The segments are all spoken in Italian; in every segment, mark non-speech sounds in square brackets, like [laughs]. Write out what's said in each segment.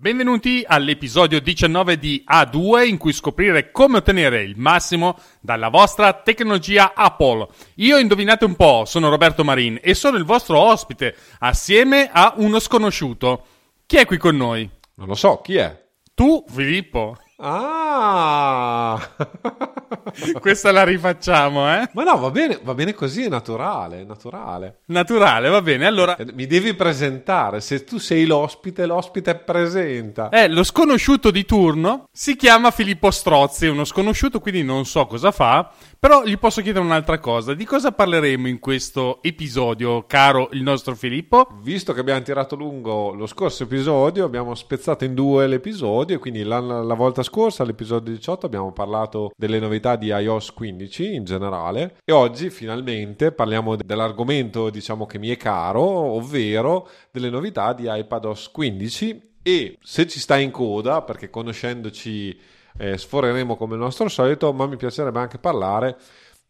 Benvenuti all'episodio 19 di A2 in cui scoprire come ottenere il massimo dalla vostra tecnologia Apple. Io indovinate un po', sono Roberto Marin e sono il vostro ospite assieme a uno sconosciuto. Chi è qui con noi? Non lo so, chi è? Tu, Filippo. Ah! [laughs] Questa la rifacciamo, eh? Ma no, va bene, va bene così, è naturale, è naturale. Naturale, va bene. Allora, Eh, Mi devi presentare, se tu sei l'ospite, l'ospite presenta. Eh, lo sconosciuto di turno si chiama Filippo Strozzi, è uno sconosciuto, quindi non so cosa fa, però gli posso chiedere un'altra cosa. Di cosa parleremo in questo episodio, caro il nostro Filippo? Visto che abbiamo tirato lungo lo scorso episodio, abbiamo spezzato in due l'episodio, quindi la, la volta scorsa, all'episodio 18, abbiamo parlato delle novità di iOS 15 in generale e oggi finalmente parliamo de- dell'argomento diciamo che mi è caro, ovvero delle novità di iPadOS 15 e se ci sta in coda, perché conoscendoci eh, sforeremo come il nostro solito, ma mi piacerebbe anche parlare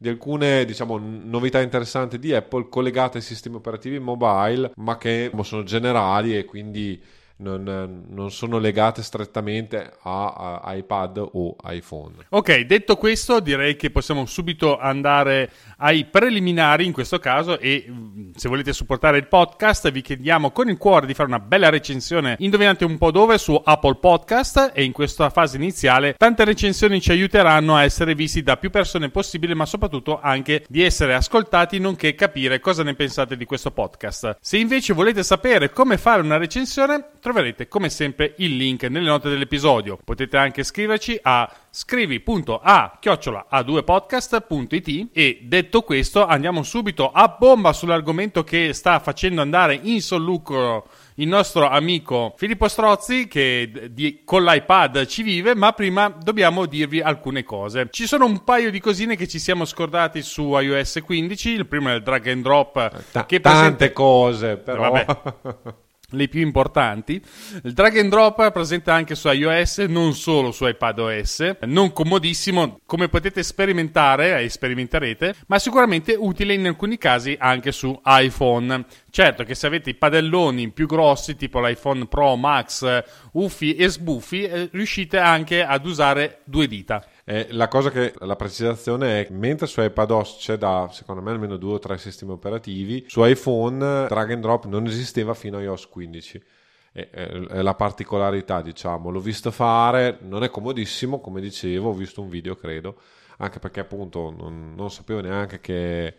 di alcune diciamo novità interessanti di Apple collegate ai sistemi operativi mobile ma che sono generali e quindi non, non sono legate strettamente a, a iPad o iPhone. Ok, detto questo, direi che possiamo subito andare ai preliminari in questo caso e mm, se volete supportare il podcast vi chiediamo con il cuore di fare una bella recensione, indovinate un po' dove, su Apple Podcast e in questa fase iniziale tante recensioni ci aiuteranno a essere visti da più persone possibile ma soprattutto anche di essere ascoltati nonché capire cosa ne pensate di questo podcast. Se invece volete sapere come fare una recensione troverete come sempre il link nelle note dell'episodio. Potete anche scriverci a scrivi.a-a2podcast.it e detto questo andiamo subito a bomba sull'argomento che sta facendo andare in sollucro il nostro amico Filippo Strozzi che di, con l'iPad ci vive, ma prima dobbiamo dirvi alcune cose. Ci sono un paio di cosine che ci siamo scordati su iOS 15, il primo è il drag and drop Ta- che tante presenta- cose, però. Vabbè. [laughs] le più importanti. Il drag and drop è presente anche su iOS, non solo su iPadOS. Non comodissimo, come potete sperimentare e sperimenterete, ma sicuramente utile in alcuni casi anche su iPhone. Certo che se avete i padelloni più grossi, tipo l'iPhone Pro Max, eh, uffi e sbuffi, eh, riuscite anche ad usare due dita. Eh, la cosa che la precisazione è che mentre su iPadOS c'è da secondo me almeno due o tre sistemi operativi, su iPhone drag and drop non esisteva fino a iOS 15. È, è- è la particolarità, diciamo. L'ho visto fare, non è comodissimo, come dicevo, ho visto un video, credo, anche perché appunto non, non sapevo neanche che,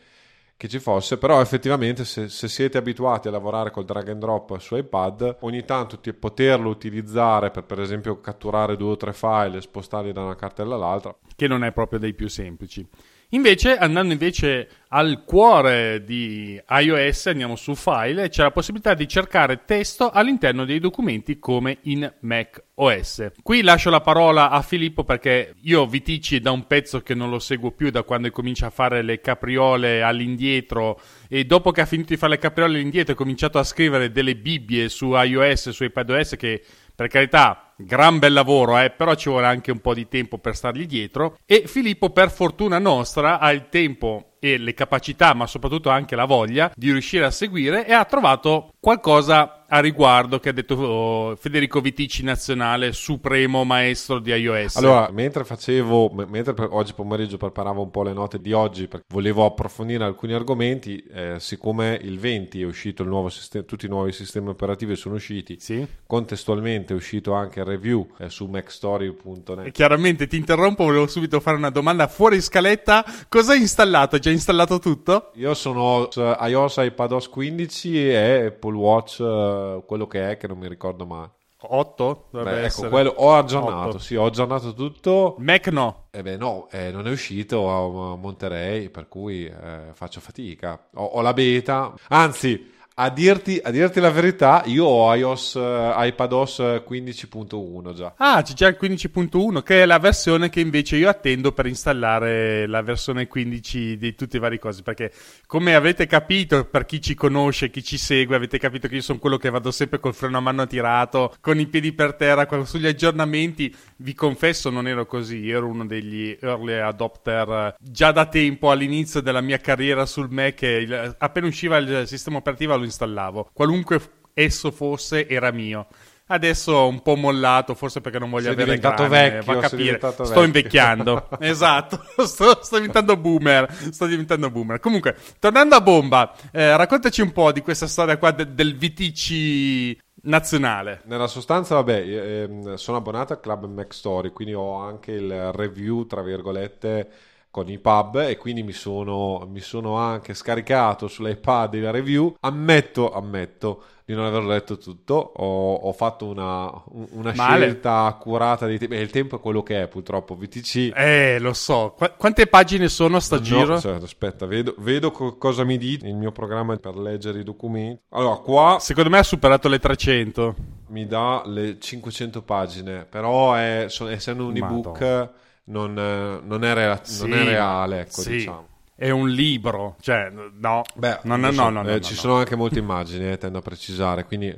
che ci fosse, però effettivamente se, se siete abituati a lavorare col drag and drop su iPad, ogni tanto ti- poterlo utilizzare per per esempio catturare due o tre file e spostarli da una cartella all'altra, che non è proprio dei più semplici. Invece, andando invece al cuore di iOS, andiamo su File c'è la possibilità di cercare testo all'interno dei documenti come in Mac OS. Qui lascio la parola a Filippo perché io Vitici da un pezzo che non lo seguo più da quando comincia a fare le capriole all'indietro e dopo che ha finito di fare le capriole all'indietro ha cominciato a scrivere delle bibbie su iOS su iPadOS che per carità, gran bel lavoro, eh, però ci vuole anche un po' di tempo per stargli dietro. E Filippo, per fortuna nostra, ha il tempo e le capacità, ma soprattutto anche la voglia di riuscire a seguire e ha trovato qualcosa a riguardo che ha detto oh, Federico Vitici, nazionale supremo maestro di iOS. Allora, mentre facevo, m- mentre per- oggi pomeriggio preparavo un po' le note di oggi, perché volevo approfondire alcuni argomenti, eh, siccome il 20 è uscito il nuovo sistema, tutti i nuovi sistemi operativi sono usciti, sì. contestualmente è uscito anche il review eh, su E macstory.net. chiaramente ti interrompo, volevo subito fare una domanda fuori scaletta. Cosa hai installato? Hai già installato tutto? Io sono su iOS iPadOS 15 e Apple Watch, eh, quello che è, che non mi ricordo mai. 8? Dovrebbe Beh, ecco, quello ho aggiornato, Otto. sì, ho aggiornato tutto. Mac no. Eh beh no, eh, non è uscito a a Monterey, per cui eh, faccio fatica. Ho, ho la beta, anzi, a dirti, a dirti la verità, io ho iOS, eh, iPadOS 15.1 già. Ah, c'è già il 15.1 che è la versione che invece io attendo per installare la versione 15 di tutte le varie cose perché come avete capito per chi ci conosce, chi ci segue, avete capito che io sono quello che vado sempre col freno a mano tirato, con i piedi per terra, sugli aggiornamenti, vi confesso non ero così, ero uno degli early adopter eh, già da tempo all'inizio della mia carriera sul Mac, appena usciva il sistema operativo lo installavo, qualunque esso fosse era mio. Adesso un po' mollato, forse perché non voglio Sei avere diventato grane, vecchio, va a capire. Sto vecchio. invecchiando. [laughs] esatto, [laughs] sto, sto diventando boomer. Sto diventando boomer. Comunque, tornando a bomba, eh, raccontaci un po' di questa storia qua de- del VTC nazionale. Nella sostanza, vabbè, ehm, sono abbonato al Club Mac Story, quindi ho anche il review, tra virgolette, con i pub e quindi mi sono, mi sono anche scaricato sull'iPad il review. Ammetto, ammetto di non averlo letto tutto, ho, ho fatto una, una scelta accurata di tempo. Il tempo è quello che è, purtroppo. VTC. Eh, lo so. Qu- quante pagine sono a sta No, giro? cioè, aspetta, vedo, vedo co- cosa mi dice il mio programma per leggere i documenti. Allora, qua Secondo me ha superato le 300. mi dà le 500 pagine, però è, so- essendo un ebook non, eh, non è, rea- non è Sì, reale, ecco, sì. diciamo. È un libro. Cioè, no. Beh, no, no, no, no, eh, no, ci no. sono anche molte immagini, eh, tendo a precisare, quindi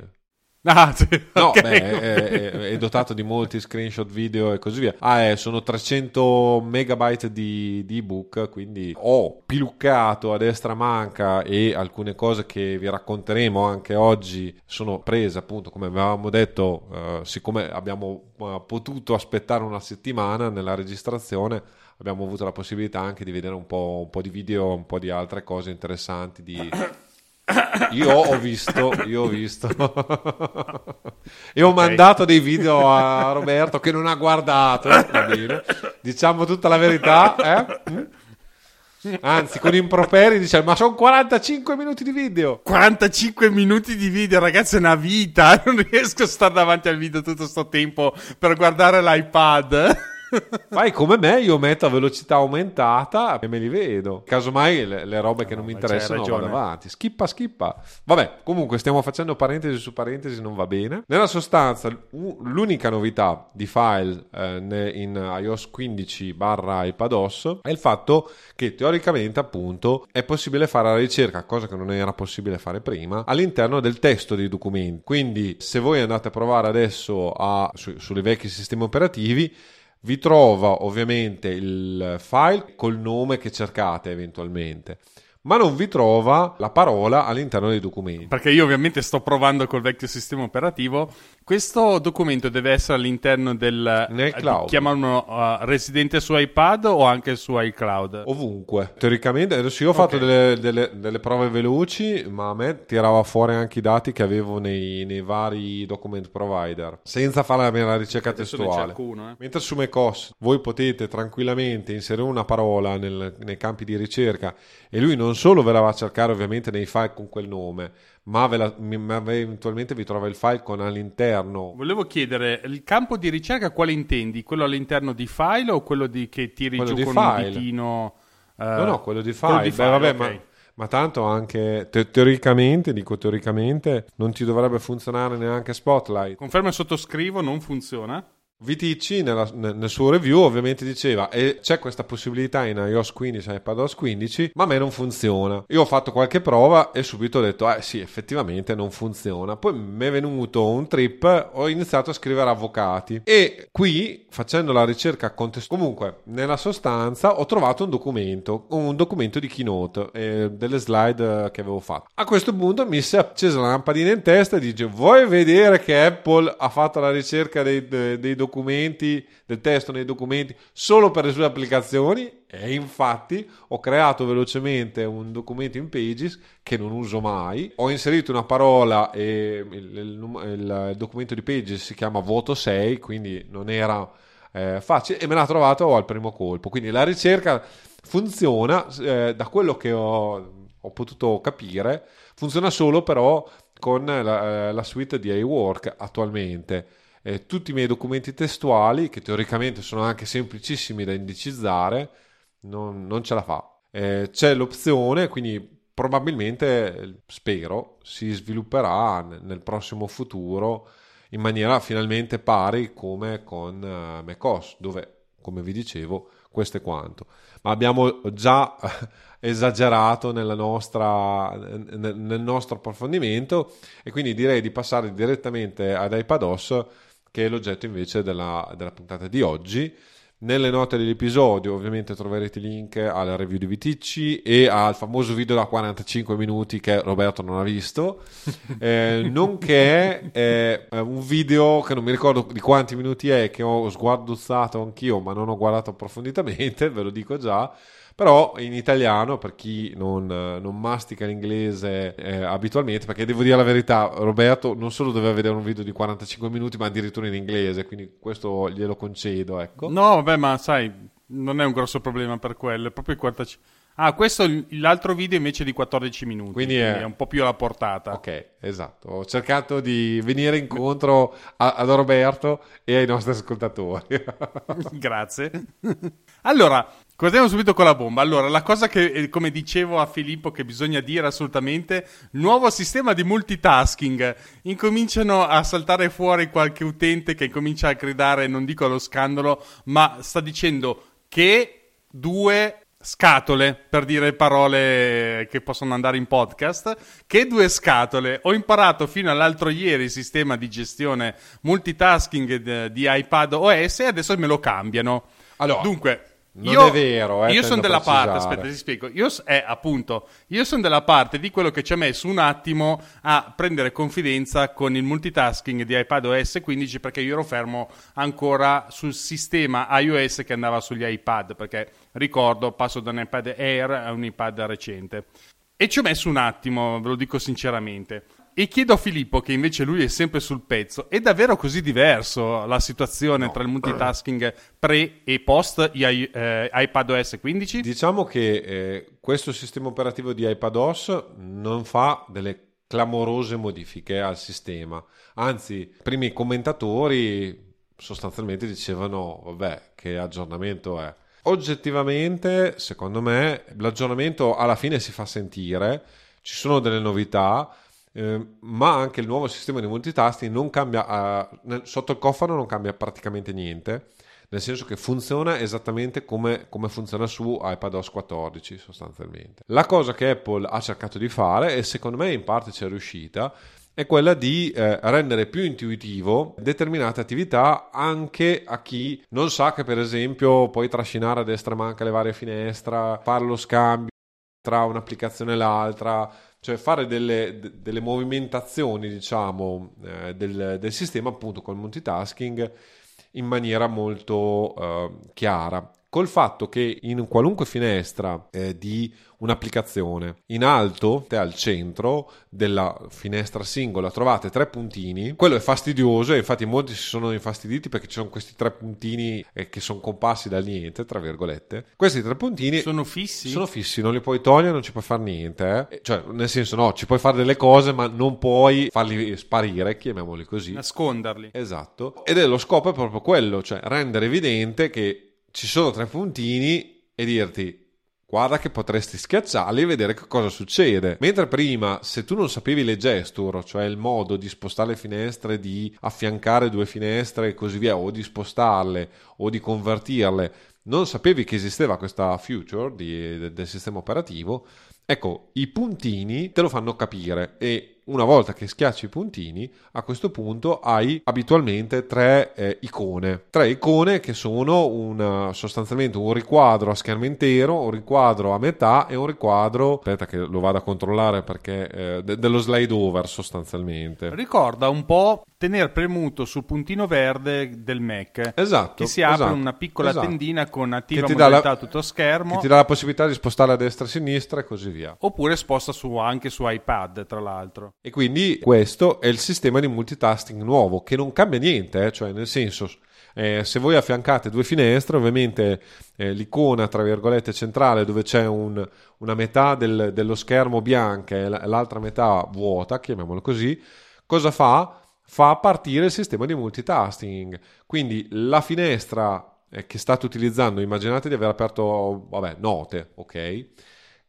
Ah, [laughs] sì, no, ok. beh, è, è- è dotato di molti screenshot video e così via. Ah, eh, sono 300 megabyte di, di ebook, quindi ho piluccato a destra manca e alcune cose che vi racconteremo anche oggi sono prese appunto, come avevamo detto, eh, siccome abbiamo eh, potuto aspettare una settimana nella registrazione, abbiamo avuto la possibilità anche di vedere un po', un po' di video, un po' di altre cose interessanti di... Io ho visto, io ho visto [laughs] e ho mandato dei video a Roberto che non ha guardato, bene. Diciamo tutta la verità, eh? Anzi, con improperi dice "Ma sono 45 minuti di video". 45 minuti di video, ragazzi, è una vita. [laughs] Non riesco a stare davanti al video tutto sto tempo per guardare l'iPad. Fai come me, io metto a velocità aumentata e me li vedo. Casomai le, le robe che non mi interessano vado ragione. avanti. Schippa, schippa. Vabbè, comunque stiamo facendo parentesi su parentesi, non va bene. Nella sostanza, l'unica novità di file eh, in iOS 15 barra iPadOS è il fatto che teoricamente, appunto, è possibile fare la ricerca, cosa che non era possibile fare prima, all'interno del testo dei documenti. Quindi, se voi andate a provare adesso a- su- sulle vecchi sistemi operativi, vi trova ovviamente il file col nome che cercate eventualmente, ma non vi trova la parola all'interno dei documenti. Perché io ovviamente sto provando col vecchio sistema operativo. Questo documento deve essere all'interno del... Nel eh, cloud. Chiamano uh, residente su iPad o anche su iCloud? Ovunque, teoricamente, adesso io ho fatto Ok. delle, delle- delle prove veloci, ma a me tirava fuori anche i dati che avevo nei, nei vari document provider, senza fare la mia ricerca Adesso testuale. cerco uno, eh. Mentre su macOS voi potete tranquillamente inserire una parola nel- nei campi di ricerca e lui non solo ve la va a cercare ovviamente nei file con quel nome, ma, la- ma eventualmente vi trova il file con all'interno Volevo chiedere, il campo di ricerca quale intendi? Quello all'interno di file o quello di che tiri Quello giù di con un file. ditino? eh, No, no, quello di quello file. di Beh, file, vabbè, ok. ma, ma tanto anche te- teoricamente, dico teoricamente, non ti dovrebbe funzionare neanche Spotlight. Conferma e sottoscrivo, non funziona. VTC nella- nel, suo review ovviamente diceva e c'è questa possibilità in iOS 15 e iPadOS 15 ma a me non funziona. Io ho fatto qualche prova e subito ho detto eh sì effettivamente non funziona. Poi mi è venuto un trip ho iniziato a scrivere avvocati e qui facendo la ricerca contestuale comunque nella sostanza ho trovato un documento un documento di keynote eh, delle slide che avevo fatto. A questo punto mi si è accesa la lampadina in testa e dice vuoi vedere che Apple ha fatto la ricerca dei, dei- dei documenti del testo nei documenti solo per le sue applicazioni e infatti ho creato velocemente un documento in Pages che non uso mai. Ho inserito una parola e il, il il documento di Pages si chiama voto 6, quindi non era eh, facile e me l'ha trovato al primo colpo. Quindi la ricerca funziona, eh, da quello che ho, ho potuto capire, funziona solo però con la, eh, la suite di iWork attualmente. Eh, tutti i miei documenti testuali, che teoricamente sono anche semplicissimi da indicizzare, non, non ce la fa. Eh, c'è l'opzione, quindi probabilmente, eh, spero, si svilupperà nel prossimo futuro in maniera finalmente pari come con eh, macOS, dove, come vi dicevo, questo è quanto. Ma abbiamo già esagerato nella nostra, nel nostro approfondimento e quindi direi di passare direttamente ad iPadOS che è l'oggetto invece della, della puntata di oggi. Nelle note dell'episodio ovviamente troverete i link alla review di Viticci e al famoso video da 45 minuti che Roberto non ha visto, [laughs] eh, nonché eh, un video che non mi ricordo di quanti minuti è, che ho sguarduzzato anch'io ma non ho guardato approfonditamente, ve lo dico già, però in italiano per chi non, non mastica l'inglese eh, abitualmente, perché devo dire la verità, Roberto non solo doveva vedere un video di 45 minuti, ma addirittura in inglese, quindi questo glielo concedo, ecco. No, vabbè, ma sai, non è un grosso problema per quello, è proprio il 45 Ah, questo è l'altro video invece di 14 minuti, quindi, quindi è... è... un po' più alla portata. Ok, esatto. Ho cercato di venire incontro a, ad Roberto e ai nostri ascoltatori. [laughs] Grazie. allora, guardiamo subito con la bomba. Allora, la cosa che, eh, come dicevo a Filippo, che bisogna dire assolutamente, nuovo sistema di multitasking. Incominciano a saltare fuori qualche utente che comincia a gridare, non dico allo scandalo, ma sta dicendo che due scatole, per dire parole che possono andare in podcast, che due scatole. Ho imparato fino all'altro ieri il sistema di gestione multitasking di iPad OS e adesso me lo cambiano. Allora, Dunque, non io, è vero, eh, io sono della parte, aspetta, ti spiego. Io, eh, appunto, io sono della parte di quello che ci ha messo un attimo a prendere confidenza con il multitasking di iPad OS 15 perché io ero fermo ancora sul sistema iOS che andava sugli iPad, perché ricordo, passo da un iPad Air a un iPad recente. E ci ho messo un attimo, ve lo dico sinceramente. E chiedo a Filippo, che invece lui è sempre sul pezzo, è davvero così diverso la situazione no. tra il [clears throat] multitasking pre e post i, eh, iPadOS 15? Diciamo che eh, questo sistema operativo di iPadOS non fa delle clamorose modifiche al sistema. Anzi, i primi commentatori sostanzialmente dicevano, vabbè, che aggiornamento è. Oggettivamente, secondo me, l'aggiornamento alla fine si fa sentire, ci sono delle novità, eh, ma anche il nuovo sistema di multitasking non cambia, uh, nel, sotto il cofano non cambia praticamente niente, nel senso che funziona esattamente come, come funziona su iPadOS 14 sostanzialmente. La cosa che Apple ha cercato di fare, e secondo me in parte ci è riuscita, è quella di eh, rendere più intuitivo determinate attività anche a chi non sa che per esempio puoi trascinare a destra e manca le varie finestre, fare lo scambio tra un'applicazione e l'altra, cioè fare delle, delle movimentazioni diciamo eh, del, del, sistema appunto col multitasking in maniera molto eh, chiara col fatto che in qualunque finestra eh, di un'applicazione in alto, al centro della finestra singola, trovate tre puntini. Quello è fastidioso e infatti molti si sono infastiditi perché ci sono questi tre puntini eh, che sono comparsi dal niente, tra virgolette. Questi tre puntini sono fissi? Sono fissi, non li puoi togliere, non ci puoi fare niente. Eh. Cioè, nel senso, no, ci puoi fare delle cose, ma non puoi farli sparire, chiamiamoli così. Nasconderli. Esatto. Ed è lo scopo è proprio quello, cioè rendere evidente che ci sono tre puntini e dirti guarda che potresti schiacciarli e vedere che cosa succede. Mentre prima, se tu non sapevi le gesture, cioè il modo di spostare le finestre, di affiancare due finestre e così via, o di spostarle o di convertirle, non sapevi che esisteva questa future di, del sistema operativo, ecco, i puntini te lo fanno capire e una volta che schiacci i puntini, a questo punto hai abitualmente tre eh, icone. Tre icone che sono una, sostanzialmente un riquadro a schermo intero, un riquadro a metà e un riquadro, aspetta che lo vado a controllare perché, eh, de- dello slide over sostanzialmente. Ricorda un po' tenere premuto sul puntino verde del Mac. Esatto. Che si apre esatto, una piccola esatto. tendina con attiva modalità la, tutto schermo. Che ti dà la possibilità di spostare a destra e a sinistra e così via. Oppure sposta su, anche su iPad, tra l'altro. E quindi questo è il sistema di multitasking nuovo, che non cambia niente, eh? cioè nel senso... Eh, se voi affiancate due finestre, ovviamente eh, l'icona tra virgolette centrale dove c'è un, una metà del, dello schermo bianca e l'altra metà vuota, chiamiamolo così, cosa fa? fa partire il sistema di multitasking. Quindi la finestra eh, che state utilizzando, immaginate di aver aperto, vabbè, note, ok?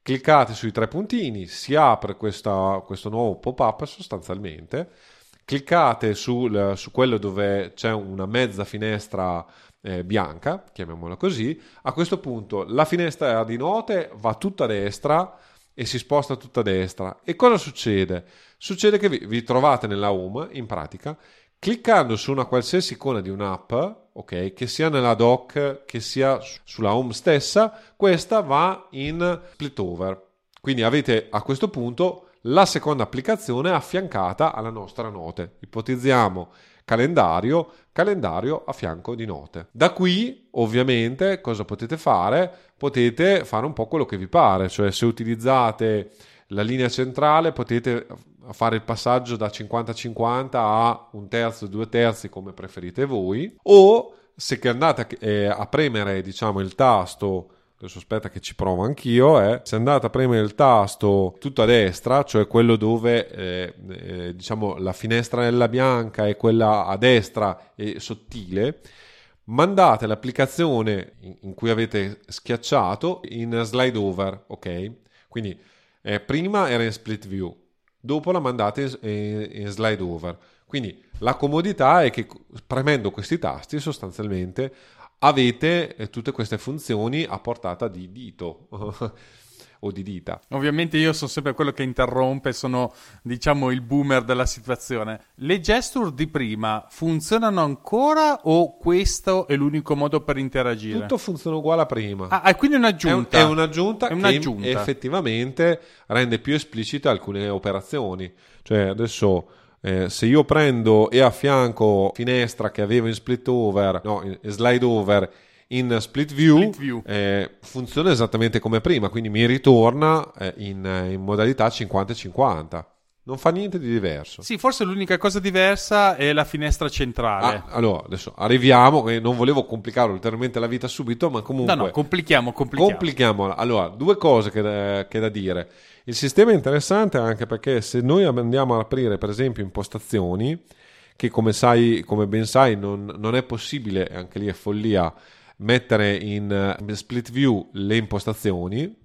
Cliccate sui tre puntini, si apre questa, questo nuovo pop-up sostanzialmente. Cliccate sul, su quello dove c'è una mezza finestra eh, bianca, chiamiamola così. A questo punto la finestra di note va tutta a destra e si sposta tutta a destra. E cosa succede? Succede che vi, vi trovate nella home, in pratica, cliccando su una qualsiasi icona di un'app, ok, che sia nella dock, che sia sulla home stessa, questa va in split over. Quindi avete a questo punto la seconda applicazione affiancata alla nostra note. Ipotizziamo calendario, calendario a fianco di note. Da qui, ovviamente, cosa potete fare? Potete fare un po' quello che vi pare, cioè se utilizzate la linea centrale potete fare il passaggio da 50-50 a un terzo, due terzi come preferite voi o se andate eh, a premere diciamo il tasto adesso aspetta che ci provo anch'io, eh. se andate a premere il tasto tutto a destra, cioè quello dove eh, eh, diciamo la finestrella bianca e quella a destra è sottile, mandate l'applicazione in, in cui avete schiacciato in slide over, ok? Quindi eh, prima era in split view, dopo la mandate in, in slide over. Quindi la comodità è che premendo questi tasti sostanzialmente avete eh, tutte queste funzioni a portata di dito. [laughs] o di dita. Ovviamente io sono sempre quello che interrompe, sono diciamo il boomer della situazione. Le gesture di prima funzionano ancora o questo è l'unico modo per interagire? Tutto funziona uguale a prima. Ah, quindi è un'aggiunta. È, un, è un'aggiunta è un'aggiunta. che effettivamente rende più esplicite alcune operazioni. Cioè adesso eh, se io prendo e affianco finestra che avevo in split over, no, in slide over in split view, split view. Eh, funziona esattamente come prima, quindi mi ritorna eh, in, in modalità 50-50. Non fa niente di diverso. Sì, forse l'unica cosa diversa è la finestra centrale. Ah, allora, adesso arriviamo, non volevo complicare ulteriormente la vita subito, ma comunque... No, no, complichiamo, complichiamo. Complichiamola. Allora, due cose che, che da dire. Il sistema è interessante anche perché se noi andiamo ad aprire per esempio impostazioni, che come, sai, come ben sai non, non, è possibile, anche lì è follia, mettere in, in split view le impostazioni,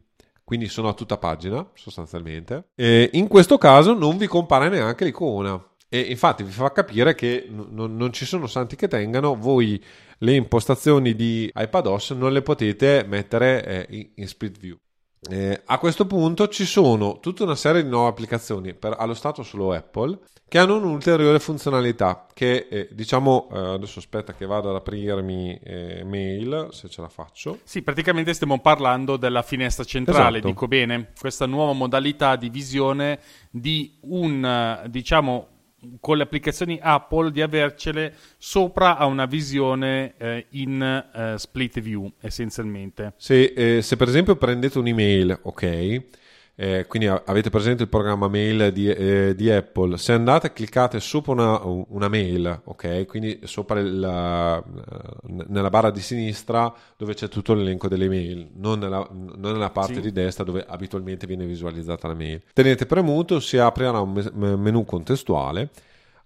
quindi sono a tutta pagina sostanzialmente, e in questo caso non vi compare neanche l'icona. E infatti vi fa capire che n- non ci sono santi che tengano, voi le impostazioni di iPadOS non le potete mettere eh, in split view. Eh, a questo punto ci sono tutta una serie di nuove applicazioni, per, allo stato solo Apple, che hanno un'ulteriore funzionalità che eh, diciamo eh, adesso aspetta che vado ad aprirmi eh, mail se ce la faccio. Sì, praticamente stiamo parlando della finestra centrale, esatto. dico bene, questa nuova modalità di visione di un diciamo con le applicazioni Apple di avercele sopra a una visione eh, in eh, split view essenzialmente. Se, eh, se, per esempio prendete un'email, ok, eh, quindi avete presente il programma mail di, eh, di, Apple, se andate e cliccate sopra una, una mail, ok, quindi sopra la, nella barra di sinistra dove c'è tutto l'elenco delle mail, non nella, non nella parte sì. di destra dove abitualmente viene visualizzata la mail. Tenete premuto, si aprirà un menu contestuale.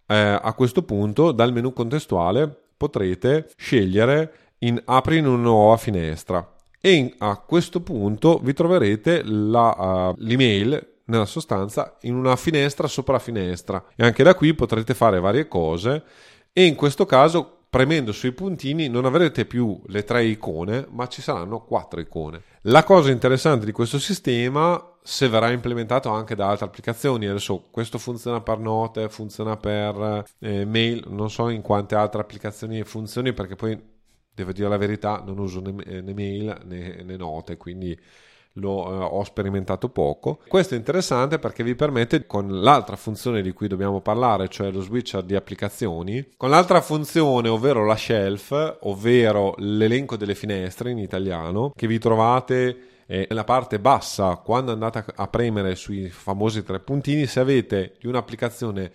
Eh, a questo punto dal menu contestuale potrete scegliere in apri in una nuova finestra e a questo punto vi troverete la, uh, l'email nella sostanza in una finestra sopra finestra. E anche da qui potrete fare varie cose. E in questo caso premendo sui puntini non avrete più le tre icone ma ci saranno quattro icone. La cosa interessante di questo sistema se verrà implementato anche da altre applicazioni adesso questo funziona per note funziona per eh, mail non so in quante altre applicazioni funzioni perché poi devo dire la verità, non uso né, né mail né, né, note, quindi lo eh, ho sperimentato poco. Questo è interessante perché vi permette con l'altra funzione di cui dobbiamo parlare, cioè lo switcher di applicazioni, con l'altra funzione, ovvero la shelf, ovvero l'elenco delle finestre in italiano, che vi trovate eh, nella parte bassa quando andate a premere sui famosi tre puntini, se avete di un'applicazione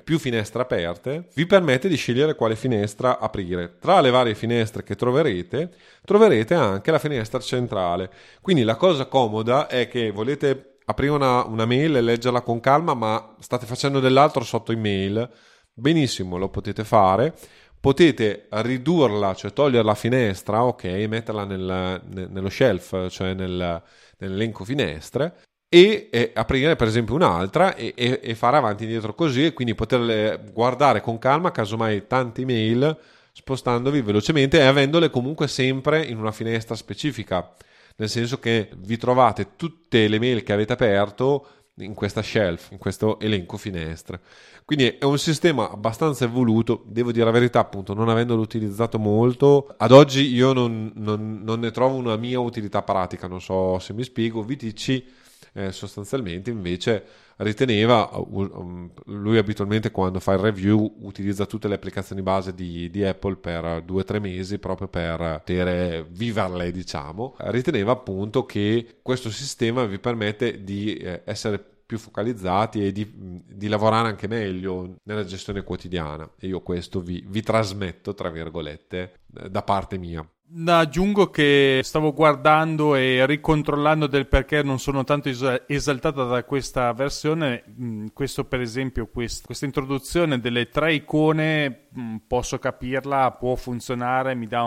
più finestre aperte, vi permette di scegliere quale finestra aprire. Tra le varie finestre che troverete, troverete anche la finestra centrale. Quindi la cosa comoda è che volete aprire una, una mail e leggerla con calma, ma state facendo dell'altro sotto email. Benissimo, lo potete fare. Potete ridurla, cioè togliere la finestra, ok, metterla nel, nello shelf, cioè nel, nell'elenco finestre e eh, aprire per esempio un'altra e, e, e, fare avanti e indietro così e quindi poterle guardare con calma casomai tante email spostandovi velocemente e avendole comunque sempre in una finestra specifica. Nel senso che vi trovate tutte le mail che avete aperto in questa shelf, in questo elenco finestre. Quindi è un sistema abbastanza evoluto, devo dire la verità, appunto, non avendolo utilizzato molto, ad oggi io non, non, non ne trovo una mia utilità pratica, non so se mi spiego, VTC eh, sostanzialmente invece riteneva, um, lui abitualmente quando fa il review utilizza tutte le applicazioni base di, di Apple per due o tre mesi proprio per poter viverle diciamo, riteneva appunto che questo sistema vi permette di eh, essere più focalizzati e di, di, lavorare anche meglio nella gestione quotidiana. E io questo vi, vi trasmetto tra virgolette da parte mia Aggiungo che stavo guardando e ricontrollando del perché non sono tanto esaltata da questa versione. Mm, questo, per esempio, quest- questa introduzione delle tre icone, mm, posso capirla, può funzionare, mi dà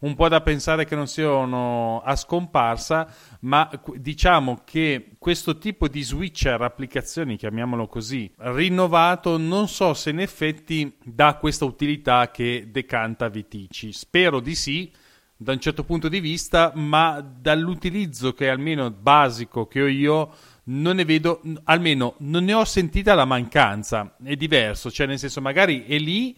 un po' da pensare che non siano a scomparsa, ma diciamo che questo tipo di switcher applicazioni, chiamiamolo così, rinnovato, non so se in effetti dà questa utilità che decanta Vitici. Spero di sì da un certo punto di vista, ma dall'utilizzo che è almeno basico che ho io non ne vedo, almeno non ne ho sentita la mancanza. È diverso, cioè nel senso magari è lì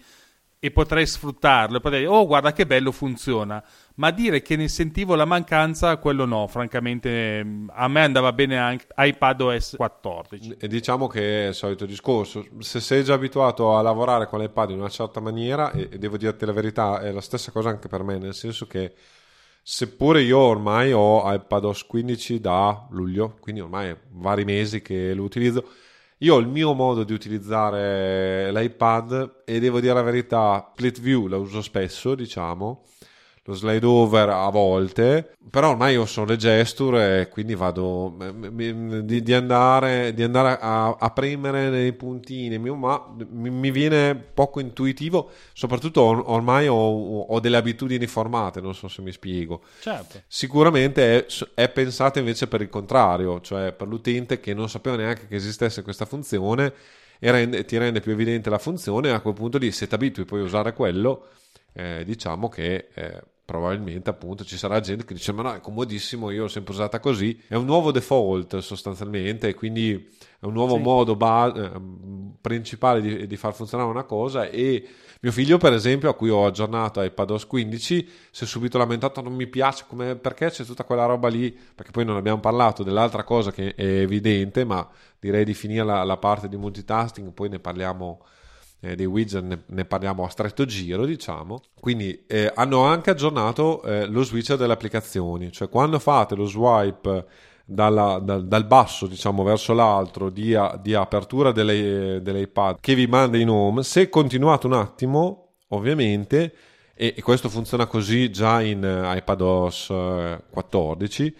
e potrei sfruttarlo e potrei dire, oh guarda che bello funziona, ma dire che ne sentivo la mancanza, quello no, francamente a me andava bene anche iPad OS 14. E diciamo che è il solito discorso, se sei già abituato a lavorare con l'iPad in una certa maniera, e, e devo dirti la verità, è la stessa cosa anche per me, nel senso che seppure io ormai ho iPadOS 15 da luglio, quindi ormai vari mesi che lo utilizzo, io ho il mio modo di utilizzare l'iPad e devo dire la verità, split view la uso spesso, diciamo, lo slide over a volte, però ormai io sono le gesture e quindi vado di, di andare, di andare a, a, premere nei puntini, ma mi, mi, viene poco intuitivo, soprattutto ormai ho, ho, delle abitudini formate, non so se mi spiego. Certo. Sicuramente è, è pensata invece per il contrario, cioè per l'utente che non sapeva neanche che esistesse questa funzione e rende, ti rende più evidente la funzione e a quel punto lì se ti abitui poi a usare quello eh, diciamo che eh, probabilmente appunto ci sarà gente che dice ma no è comodissimo io l'ho sempre usata così è un nuovo default sostanzialmente quindi è un nuovo sì. modo ba- eh, principale di, di, far funzionare una cosa e mio figlio per esempio a cui ho aggiornato iPadOS 15 si è subito lamentato non mi piace come, perché c'è tutta quella roba lì perché poi non abbiamo parlato dell'altra cosa che è evidente ma direi di finire la, la parte di multitasking poi ne parliamo eh, dei widget ne, ne, parliamo a stretto giro, diciamo. Quindi eh, hanno anche aggiornato eh, lo switcher delle applicazioni, cioè quando fate lo swipe dalla, dal, dal, basso diciamo verso l'altro di, di apertura delle, dell'iPad che vi manda in home, se continuate un attimo, ovviamente, e, e questo funziona così già in uh, iPadOS 14 eh,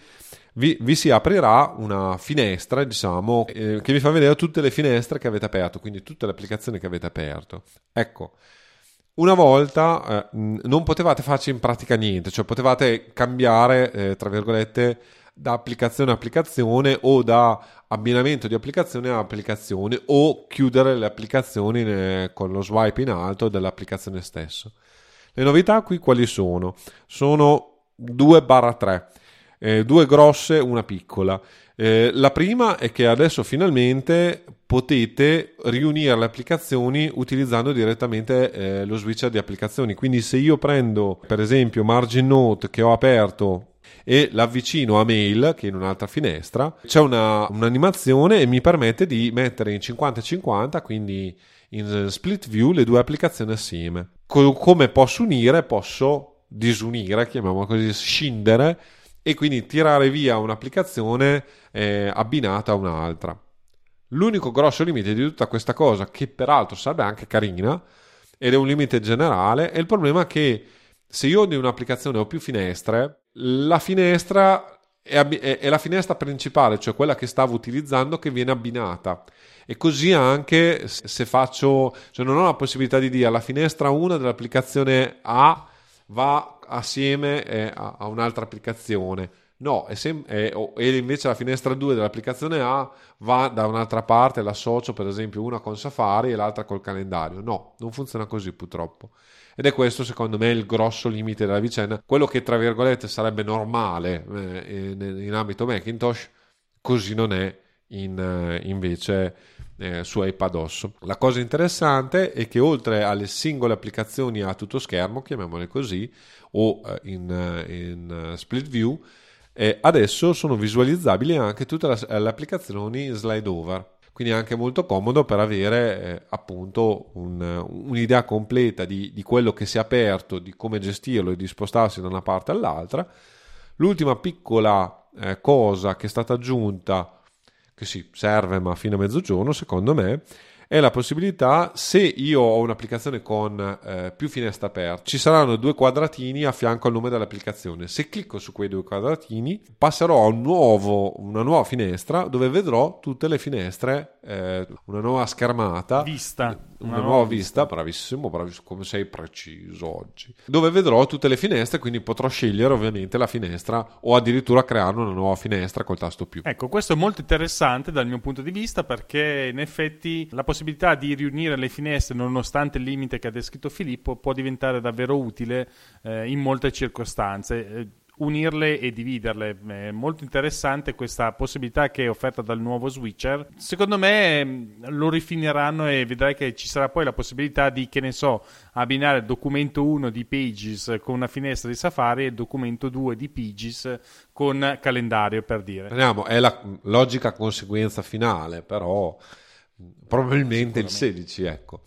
vi, vi, si aprirà una finestra, diciamo, eh, che vi fa vedere tutte le finestre che avete aperto, quindi tutte le applicazioni che avete aperto. Ecco, una volta eh, non potevate farci in pratica niente, cioè potevate cambiare, eh, tra virgolette, da applicazione a applicazione o da abbinamento di applicazione a applicazione o chiudere le applicazioni ne, con lo swipe in alto dell'applicazione stessa. Le novità qui quali sono? Sono 2-3 eh, due grosse, una piccola. Eh, la prima è che adesso finalmente potete riunire le applicazioni utilizzando direttamente eh, lo switcher di applicazioni. Quindi se io prendo per esempio Margin Note che ho aperto e l'avvicino a mail che è in un'altra finestra c'è una, un'animazione e mi permette di mettere in 50-50 quindi in split view le due applicazioni assieme Co- come posso unire posso disunire chiamiamolo così scindere e quindi tirare via un'applicazione eh, abbinata a un'altra. L'unico grosso limite di tutta questa cosa, che peraltro sarebbe anche carina, ed è un limite generale, è il problema che se io in un'applicazione ho più finestre, la finestra è, ab- è, la finestra principale, cioè quella che stavo utilizzando, che viene abbinata. E così anche se faccio, cioè non ho la possibilità di dire la finestra 1 dell'applicazione A va assieme eh, a, a, un'altra applicazione. No, è sem- è, e invece la finestra 2 dell'applicazione A va da un'altra parte, l'associo per esempio una con Safari e l'altra col calendario. No, non funziona così purtroppo. Ed è questo secondo me il grosso limite della vicenda. Quello che tra virgolette sarebbe normale eh, in, in ambito Macintosh, così non è in, eh, invece eh, su iPadOS. La cosa interessante è che oltre alle singole applicazioni a tutto schermo, chiamiamole così, o eh, in, eh, in, split view, eh, adesso sono visualizzabili anche tutte le, le applicazioni slide over quindi è anche molto comodo per avere eh, appunto un, un'idea completa di, di, quello che si è aperto, di come gestirlo e di spostarsi da una parte all'altra. L'ultima piccola eh, cosa che è stata aggiunta, che sì, serve ma fino a mezzogiorno secondo me, è la possibilità, se io ho un'applicazione con eh, più finestre aperte, ci saranno due quadratini a fianco al nome dell'applicazione. Se clicco su quei due quadratini, passerò a un nuovo, una nuova finestra dove vedrò tutte le finestre, eh, una nuova schermata. Vista. Una, una nuova vista, bravissimo, bravissimo, come sei preciso oggi. Dove vedrò tutte le finestre, quindi potrò scegliere ovviamente la finestra o addirittura creare una nuova finestra col tasto più. Ecco, questo è molto interessante dal mio punto di vista perché in effetti la possibilità possibilità di riunire le finestre nonostante il limite che ha descritto Filippo può diventare davvero utile eh, in molte circostanze. Eh, unirle e dividerle. È molto interessante questa possibilità che è offerta dal nuovo switcher. Secondo me mm, lo rifineranno e vedrai che ci sarà poi la possibilità di, che ne so, abbinare il documento 1 di Pages con una finestra di Safari e il documento 2 di Pages con calendario, per dire. Speriamo, è la logica conseguenza finale, però probabilmente il 16, ecco.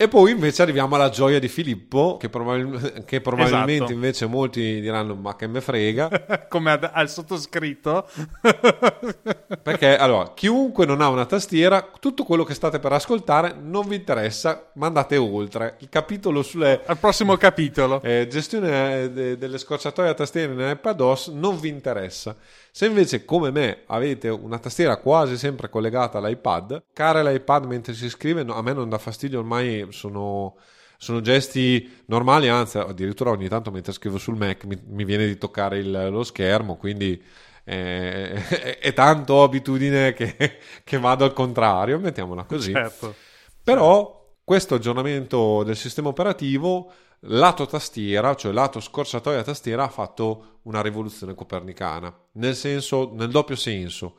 E poi invece arriviamo alla gioia di Filippo, che, probabil- che probabilmente esatto. invece molti diranno ma che me frega. [laughs] Come ad- al sottoscritto. [laughs] Perché allora, chiunque non ha una tastiera, tutto quello che state per ascoltare non vi interessa, mandate oltre. Il capitolo sulle... Al prossimo capitolo. Eh, gestione eh, de- delle scorciatoie a tastiere in iPadOS non vi interessa. Se invece, come me, avete una tastiera quasi sempre collegata all'iPad, care l'iPad mentre si scrive, no, a me non dà fastidio, ormai sono, sono, gesti normali, anzi, addirittura ogni tanto mentre scrivo sul Mac mi, mi viene di toccare il, lo schermo, quindi è, è, è tanto abitudine che, che, vado al contrario, mettiamola così. Certo. Però questo aggiornamento del sistema operativo lato tastiera, cioè lato scorciatoia tastiera, ha fatto una rivoluzione copernicana, nel senso, nel doppio senso,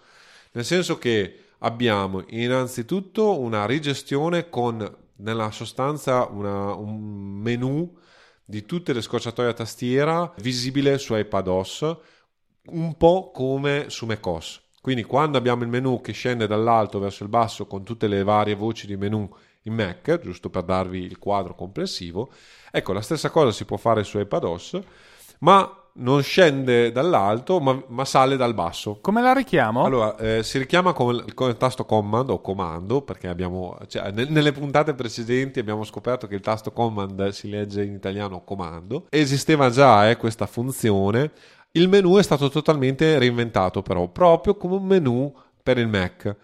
nel senso che abbiamo innanzitutto una rigestione con nella sostanza una, un menu di tutte le scorciatoie a tastiera visibile su iPadOS, un po' come su macOS. Quindi quando abbiamo il menu che scende dall'alto verso il basso con tutte le varie voci di menu in Mac, giusto per darvi il quadro complessivo. Ecco, la stessa cosa si può fare su iPadOS, ma non scende dall'alto, ma, ma, sale dal basso. Come la richiamo? Allora, eh, si richiama con, con, il tasto Command o Comando, perché abbiamo, cioè, ne, nelle puntate precedenti abbiamo scoperto che il tasto Command si legge in italiano Comando. Esisteva già eh, questa funzione. Il menu è stato totalmente reinventato, però, proprio come un menu per il Mac.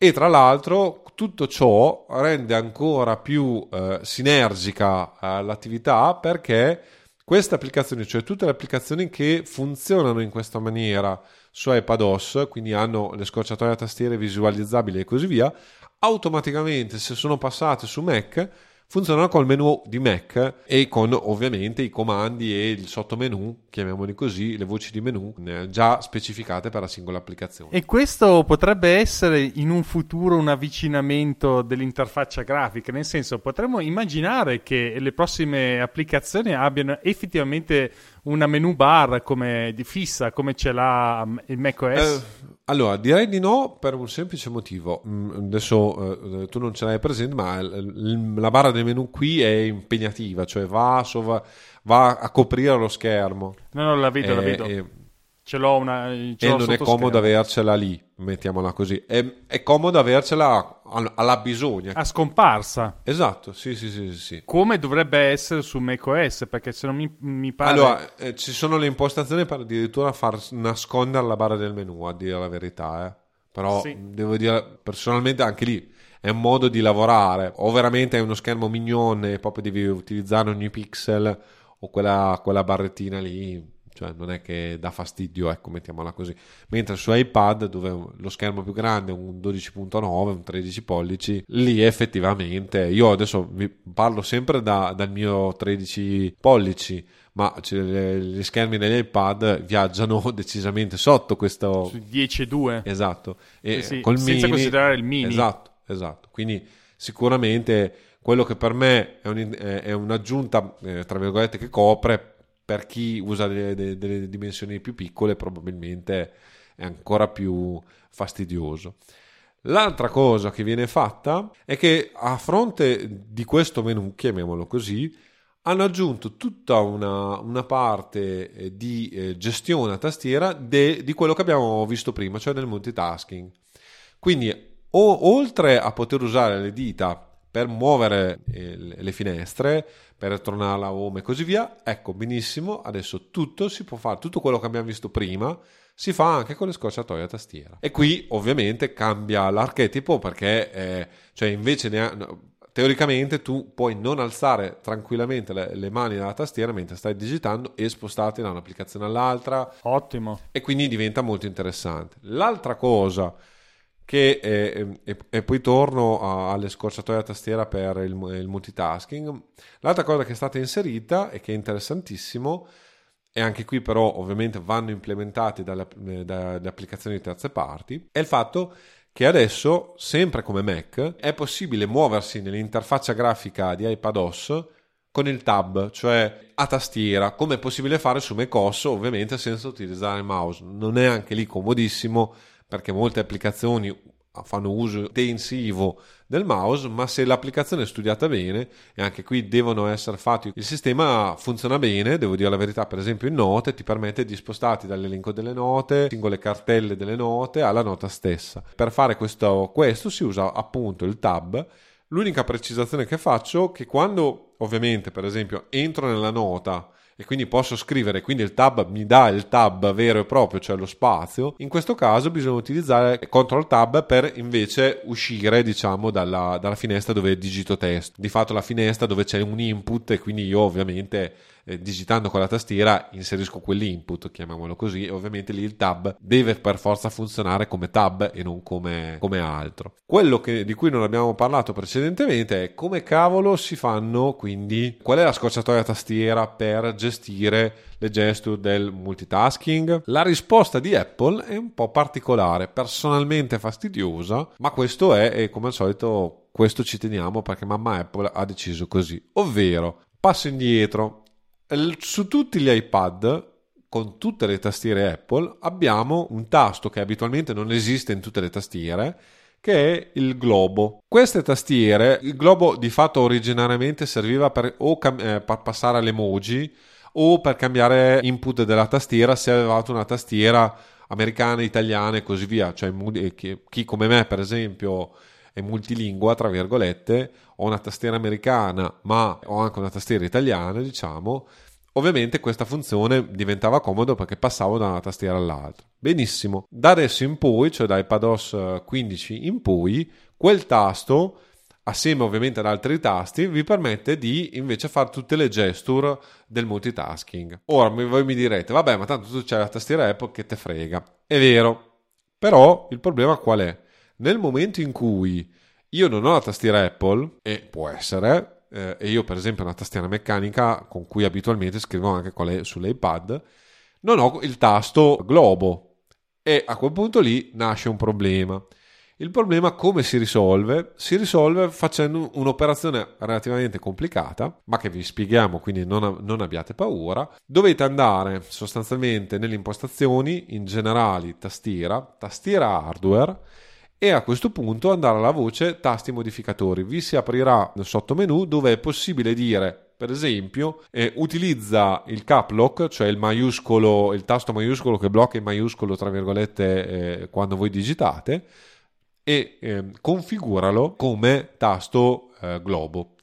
E tra l'altro tutto ciò rende ancora più eh, sinergica eh, l'attività perché queste applicazioni, cioè tutte le applicazioni che funzionano in questa maniera su iPadOS, quindi hanno le scorciatoie a tastiere visualizzabili e così via, automaticamente se sono passate su Mac funzionano col menu di Mac e con ovviamente i comandi e il sottomenu, chiamiamoli così, le voci di menu eh, già specificate per la singola applicazione. E questo potrebbe essere in un futuro un avvicinamento dell'interfaccia grafica, nel senso potremmo immaginare che le prossime applicazioni abbiano effettivamente una menu bar come di fissa come ce l'ha mm, il macOS? Eh, allora, direi di no per un semplice motivo. Mm, adesso eh, tu non ce l'hai presente, ma la barra del menu qui è impegnativa, cioè va, sovra, va a coprire lo schermo. No, no, la vedo, e, la vedo. E, ce l'ho una ce e non è comodo avercela lì mettiamola così. È, è comodo avercela alla bisogna. A scomparsa. Esatto sì sì sì sì come dovrebbe essere su macOS perché se non mi, mi pare allora eh, ci sono le impostazioni per addirittura far nascondere la barra del menu a dire la verità eh. però sì. devo dire personalmente anche lì è un modo di lavorare. O veramente è uno schermo mignon e proprio devi utilizzare ogni pixel o quella, quella barrettina lì cioè non è che dà fastidio, ecco, mettiamola così. Mentre su iPad, dove lo schermo più grande è un 12.9, un 13 pollici, lì effettivamente, io adesso vi parlo sempre da, dal mio 13 pollici, ma gli schermi degli iPad viaggiano [laughs] decisamente sotto questo... Su 10,2. Esatto. E sì, col senza mini, considerare il mini. Esatto, esatto. Quindi sicuramente quello che per me è, un, è un'aggiunta, eh, tra virgolette, che copre, per chi usa delle, delle, dimensioni più piccole probabilmente è ancora più fastidioso. L'altra cosa che viene fatta è che a fronte di questo menu, chiamiamolo così, hanno aggiunto tutta una, una parte eh, di eh, gestione a tastiera de, di quello che abbiamo visto prima, cioè del multitasking. Quindi, o, oltre a poter usare le dita per muovere eh, le finestre, per tornare alla home e così via, ecco benissimo, adesso tutto si può fare, tutto quello che abbiamo visto prima si fa anche con le scorciatoie a tastiera. E qui ovviamente cambia l'archetipo perché eh, cioè invece ne ha, teoricamente tu puoi non alzare tranquillamente le, le, mani dalla tastiera mentre stai digitando e spostarti da un'applicazione all'altra. Ottimo. E quindi diventa molto interessante. L'altra cosa che e, e, e poi torno a, alle scorciatoie a tastiera per il, il, multitasking. L'altra cosa che è stata inserita e che è interessantissimo e anche qui però ovviamente vanno implementati dalle, dalle applicazioni di terze parti, è il fatto che adesso, sempre come Mac, è possibile muoversi nell'interfaccia grafica di iPadOS con il tab, cioè a tastiera, come è possibile fare su macOS, ovviamente senza utilizzare il mouse. Non è anche lì comodissimo perché molte applicazioni fanno uso intensivo del mouse, ma se l'applicazione è studiata bene, e anche qui devono essere fatti, il sistema funziona bene, devo dire la verità, per esempio in note ti permette di spostarti dall'elenco delle note, singole cartelle delle note, alla nota stessa. Per fare questo, questo si usa appunto il tab. L'unica precisazione che faccio è che quando ovviamente per esempio entro nella nota e quindi posso scrivere, quindi il tab mi dà il tab vero e proprio, cioè lo spazio. In questo caso bisogna utilizzare CTRL tab per invece uscire, diciamo, dalla, dalla finestra dove digito testo. Di fatto la finestra dove c'è un input e quindi io ovviamente eh, digitando con la tastiera inserisco quell'input, chiamiamolo così, e ovviamente lì il tab deve per forza funzionare come tab e non come, come altro. Quello che, di cui non abbiamo parlato precedentemente è come cavolo si fanno quindi, qual è la scocciatoia tastiera per gestire le gesture del multitasking? La risposta di Apple è un po' particolare, personalmente fastidiosa, ma questo è, e come al solito questo ci teniamo perché mamma Apple ha deciso così, ovvero passo indietro, su tutti gli iPad con tutte le tastiere Apple abbiamo un tasto che abitualmente non esiste in tutte le tastiere che è il globo. Queste tastiere, il globo di fatto originariamente serviva per o cam- eh, per passare all'emoji o per cambiare input della tastiera se avevate una tastiera americana, italiana e così via, cioè chi, chi come me per esempio è multilingua, tra virgolette, ho una tastiera americana, ma ho anche una tastiera italiana, diciamo, ovviamente questa funzione diventava comodo perché passavo da una tastiera all'altra. Benissimo, da adesso in poi, cioè da iPadOS 15 in poi, quel tasto assieme ovviamente ad altri tasti, vi permette di invece fare tutte le gesture del multitasking. Ora voi mi direte, vabbè, ma tanto tu c'hai la tastiera Apple che te frega. È vero, però il problema qual è? Nel momento in cui io non ho la tastiera Apple, e può essere, eh, e io per esempio ho una tastiera meccanica con cui abitualmente scrivo anche le, sull'iPad, non ho il tasto globo e a quel punto lì nasce un problema. Il problema come si risolve? Si risolve facendo un'operazione relativamente complicata, ma che vi spieghiamo, quindi non, non, abbiate paura. Dovete andare sostanzialmente nelle impostazioni, in generali tastiera, tastiera hardware, e a questo punto andare alla voce tasti modificatori. Vi si aprirà nel sottomenu dove è possibile dire per esempio, eh, utilizza il cap lock, cioè il maiuscolo, il tasto maiuscolo che blocca il maiuscolo, tra virgolette, eh, quando voi digitate, e eh, configuralo come tasto eh, globo.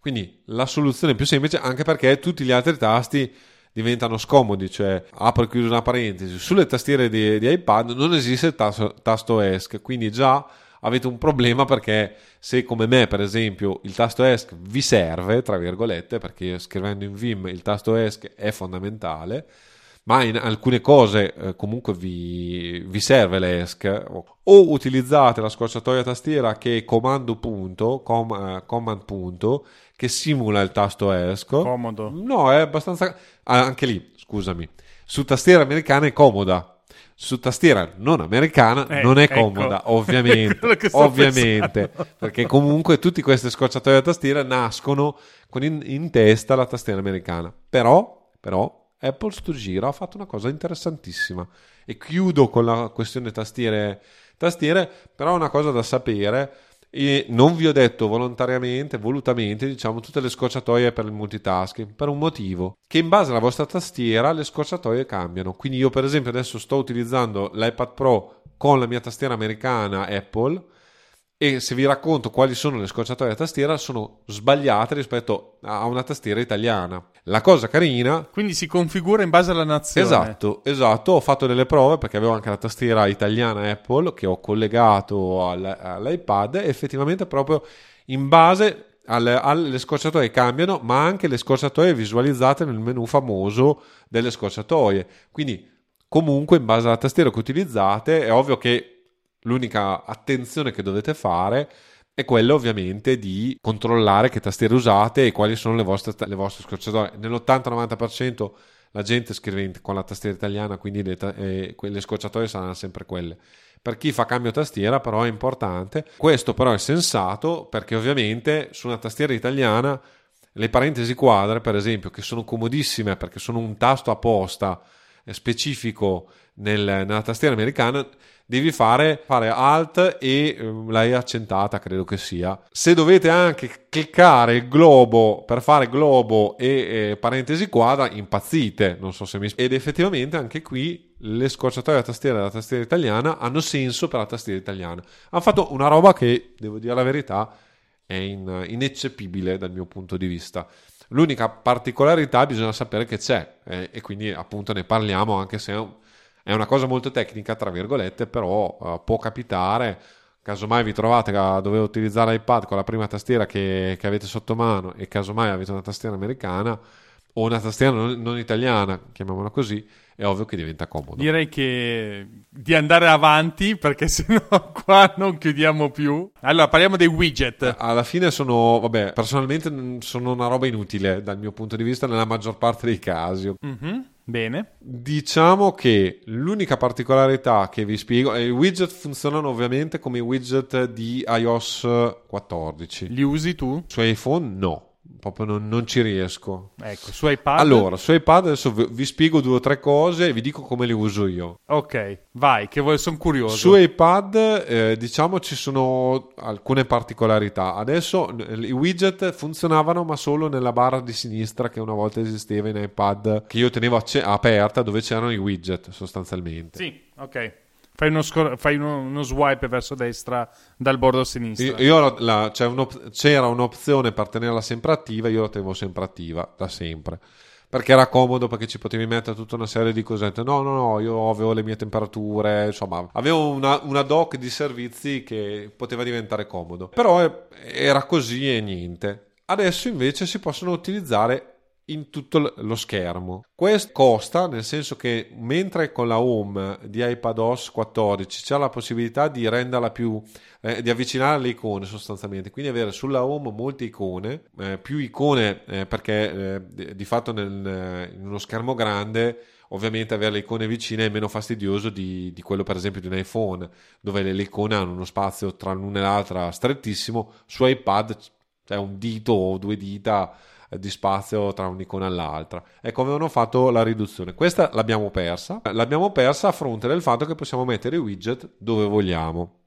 Quindi la soluzione più semplice, anche perché tutti gli altri tasti diventano scomodi, cioè apro e chiudo una parentesi, sulle tastiere di, di iPad non esiste il tasto, tasto ESC, quindi già avete un problema perché se come me per esempio il tasto ESC vi serve, tra virgolette, perché scrivendo in Vim il tasto ESC è fondamentale, ma in alcune cose eh, comunque vi, vi, serve l'ESC o utilizzate la scorciatoia tastiera che è comando punto, com, uh, command punto, che simula il tasto ESC. Comodo. No, è abbastanza... Ah, anche lì, scusami, su tastiera americana è comoda. Su tastiera non americana eh, non è ecco. comoda, ecco. [laughs] ovviamente, ovviamente perché comunque tutte queste scorciatoie a tastiera nascono con in, in testa la tastiera americana. Però, però Apple sto giro ha fatto una cosa interessantissima e chiudo con la questione tastiere, tastiere però una cosa da sapere e non vi ho detto volontariamente, volutamente, diciamo, tutte le scorciatoie per il multitasking, per un motivo, che in base alla vostra tastiera le scorciatoie cambiano. Quindi io per esempio adesso sto utilizzando l'iPad Pro con la mia tastiera americana Apple, e se vi racconto quali sono le scorciatoie a tastiera sono sbagliate rispetto a una tastiera italiana. La cosa carina... Quindi si configura in base alla nazione. Esatto, esatto. Ho fatto delle prove perché avevo anche la tastiera italiana Apple che ho collegato all'iPad e effettivamente proprio in base alle, alle scorciatoie cambiano, ma anche le scorciatoie visualizzate nel menu famoso delle scorciatoie. Quindi comunque in base alla tastiera che utilizzate è ovvio che L'unica attenzione che dovete fare è quella ovviamente di controllare che tastiere usate e quali sono le vostre, le vostre scorciatoie. Nell'80-90% la gente scrive con la tastiera italiana, quindi le, eh, le scorciatoie saranno sempre quelle. Per chi fa cambio tastiera però è importante. Questo però è sensato perché ovviamente su una tastiera italiana le parentesi quadre, per esempio, che sono comodissime perché sono un tasto apposta specifico nel, nella tastiera americana, devi fare, fare alt e um, l'hai accentata, credo che sia. Se dovete anche cliccare il globo per fare globo e eh, parentesi quadra, impazzite. Non so se mi Ed effettivamente anche qui le scorciatoie della tastiera della tastiera italiana hanno senso per la tastiera italiana. Hanno fatto una roba che, devo dire la verità, è in, ineccepibile dal mio punto di vista. L'unica particolarità bisogna sapere che c'è eh, e quindi appunto ne parliamo anche se è un, è una cosa molto tecnica, tra virgolette, però uh, può capitare. Casomai vi trovate a dover utilizzare l'iPad con la prima tastiera che, che, avete sotto mano e casomai avete una tastiera americana o una tastiera non, non italiana, chiamiamola così, è ovvio che diventa comodo. Direi che di andare avanti perché [laughs] sennò qua non chiudiamo più. Allora, parliamo dei widget. Alla fine sono, vabbè, personalmente sono una roba inutile dal mio punto di vista nella maggior parte dei casi. Mm-hmm. Bene. Diciamo che l'unica particolarità che vi spiego, i widget funzionano ovviamente come i widget di iOS 14. Li usi tu? Su iPhone no proprio non, non, ci riesco. Ecco, su iPad. Allora, su iPad adesso vi, vi, spiego due o tre cose e vi dico come le uso io. Ok, vai, che sono curioso. Su iPad, eh, diciamo, ci sono alcune particolarità. Adesso i widget funzionavano, ma solo nella barra di sinistra che una volta esisteva in iPad, che io tenevo acce- aperta, dove c'erano i widget sostanzialmente. Sì, ok. Fai, uno, scor- fai uno, uno, swipe verso destra dal bordo sinistro. Io, io la, cioè un'op- c'era un'opzione per tenerla sempre attiva, io la tenevo sempre attiva, da sempre. Perché era comodo, perché ci potevi mettere tutta una serie di cosette. No, no, no, io avevo le mie temperature, insomma, avevo una, una doc di servizi che poteva diventare comodo. Però era così e niente. Adesso invece si possono utilizzare in tutto lo schermo. Questo costa nel senso che mentre con la home di iPadOS 14 c'è la possibilità di renderla più eh, di avvicinare le icone sostanzialmente, quindi avere sulla home molte icone, eh, più icone eh, perché eh, di fatto nel, in uno schermo grande ovviamente avere le icone vicine è meno fastidioso di, di, quello per esempio di un iPhone dove le, le icone hanno uno spazio tra l'una e l'altra strettissimo su iPad c'è un dito o due dita di spazio tra un'icona e l'altra. Ecco, avevano fatto la riduzione. Questa l'abbiamo persa. L'abbiamo persa a fronte del fatto che possiamo mettere i widget dove vogliamo.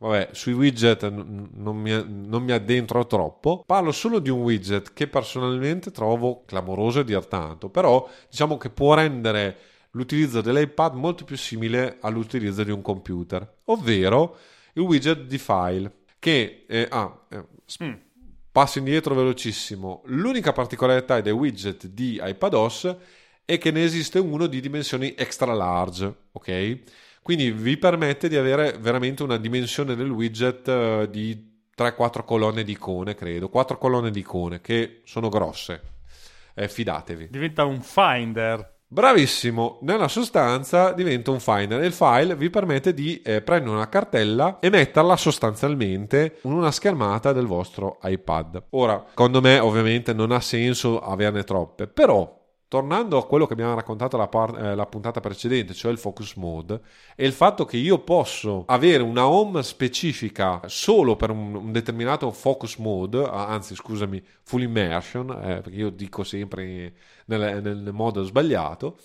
Vabbè, sui widget non mi, non mi, addentro troppo. Parlo solo di un widget che personalmente trovo clamoroso e dir tanto, però diciamo che può rendere l'utilizzo dell'iPad molto più simile all'utilizzo di un computer, ovvero il widget di file che eh, ah, eh, mm Passo indietro velocissimo. L'unica particolarità dei widget di iPadOS è che ne esiste uno di dimensioni extra large, ok? Quindi vi permette di avere veramente una dimensione del widget uh, di 3-4 colonne di icone, credo, 4 colonne di icone che sono grosse. Eh, fidatevi. Diventa un finder. Bravissimo, nella sostanza diventa un e il file vi permette di eh, prendere una cartella e metterla sostanzialmente in una schermata del vostro iPad. Ora, secondo me ovviamente non ha senso averne troppe, però Tornando a quello che abbiamo raccontato la, par- eh, la, puntata precedente, cioè il focus mode, e il fatto che io posso avere una home specifica solo per un, un determinato focus mode, anzi scusami, full immersion, eh, perché io dico sempre nel, nel modo sbagliato,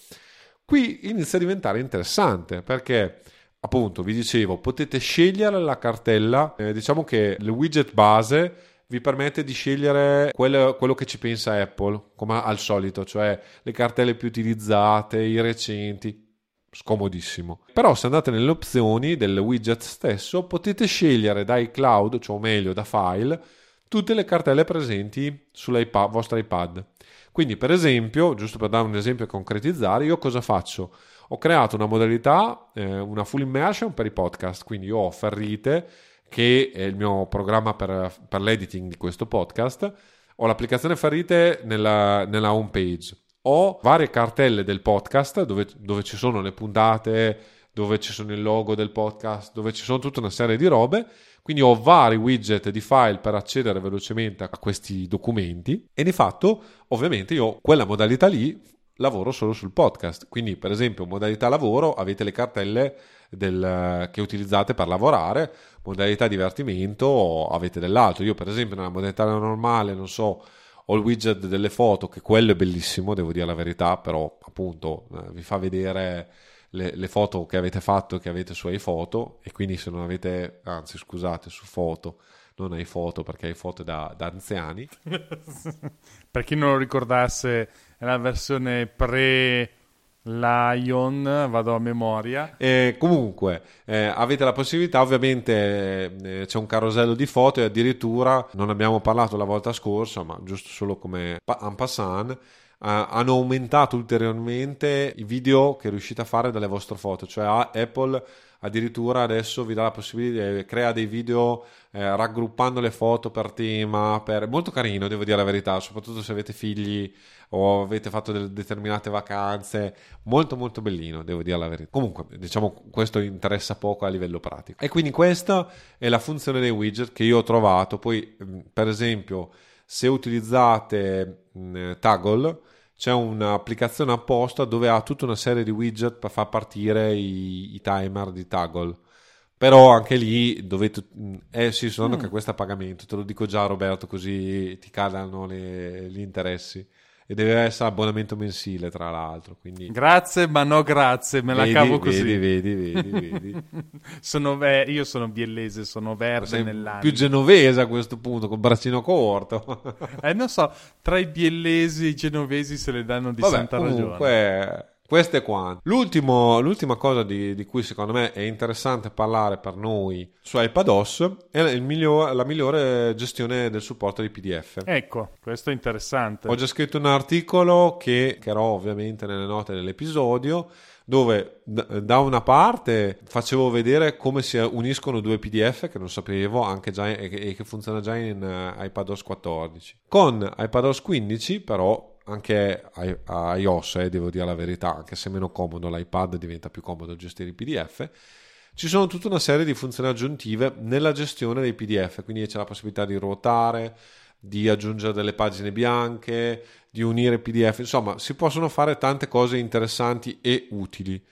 qui inizia a diventare interessante perché appunto vi dicevo potete scegliere la cartella, eh, diciamo che il widget base vi permette di scegliere quello, quello, che ci pensa Apple, come al solito, cioè le cartelle più utilizzate, i recenti. Scomodissimo. Però se andate nelle opzioni del widget stesso potete scegliere da iCloud, cioè o meglio da file, tutte le cartelle presenti sul vostro iPad. Quindi per esempio, giusto per dare un esempio e concretizzare, io cosa faccio? Ho creato una modalità, eh, una full immersion per i podcast, quindi io ho Ferrite che è il mio programma per, per l'editing di questo podcast, ho l'applicazione Farite nella, nella home page. Ho varie cartelle del podcast dove, dove ci sono le puntate, dove ci sono il logo del podcast, dove ci sono tutta una serie di robe. Quindi ho vari widget di file per accedere velocemente a questi documenti e di fatto, ovviamente, io quella modalità lì lavoro solo sul podcast. Quindi, per esempio, modalità lavoro avete le cartelle del, che utilizzate per lavorare, modalità divertimento avete dell'altro. Io per esempio nella modalità normale, non so, ho il widget delle foto, che quello è bellissimo, devo dire la verità, però appunto eh, vi fa vedere le, le, foto che avete fatto che avete su iPhoto e quindi se non avete, anzi scusate, su foto, non hai foto perché hai foto da, da anziani. [laughs] per chi non lo ricordasse, è la versione pre Lion, vado a memoria. E comunque eh, avete la possibilità, ovviamente eh, c'è un carosello di foto e addirittura non abbiamo parlato la volta scorsa, ma giusto solo come en passant, eh, hanno aumentato ulteriormente i video che riuscite a fare dalle vostre foto, cioè Apple addirittura adesso vi dà la possibilità, eh, crea dei video eh, raggruppando le foto per tema, per... molto carino devo dire la verità, soprattutto se avete figli o avete fatto delle determinate vacanze, molto molto bellino devo dire la verità. Comunque diciamo questo interessa poco a livello pratico. E quindi questa è la funzione dei widget che io ho trovato, poi mm, per esempio se utilizzate mh, mm, Toggle c'è un'applicazione apposta dove ha tutta una serie di widget per far partire i, i timer di Toggle. Però anche lì dovete. Eh sì, sono mm. anche questo a pagamento, te lo dico già Roberto, così ti calano le, gli interessi e deve essere abbonamento mensile tra l'altro quindi... grazie ma no grazie me vedi, la cavo così. vedi vedi vedi, vedi. [laughs] sono ve- io sono biellese sono verde nell'anima. più genovese a questo punto col braccino corto. Eh non so tra i biellesi e i genovesi se le danno di Vabbè, santa comunque, ragione questo è quanto. L'ultimo, l'ultima cosa di, di, cui secondo me è interessante parlare per noi su iPadOS è miglior, la migliore gestione del supporto di PDF. Ecco, questo è interessante. Ho già scritto un articolo che metterò ovviamente nelle note dell'episodio dove da una parte facevo vedere come si uniscono due PDF che non sapevo anche già e che funziona già in uh, iPadOS 14. Con iPadOS 15 però anche a, iOS, eh, devo dire la verità, anche se meno comodo l'iPad diventa più comodo gestire i PDF. Ci sono tutta una serie di funzioni aggiuntive nella gestione dei PDF, quindi c'è la possibilità di ruotare, di aggiungere delle pagine bianche, di unire PDF, insomma, si possono fare tante cose interessanti e utili.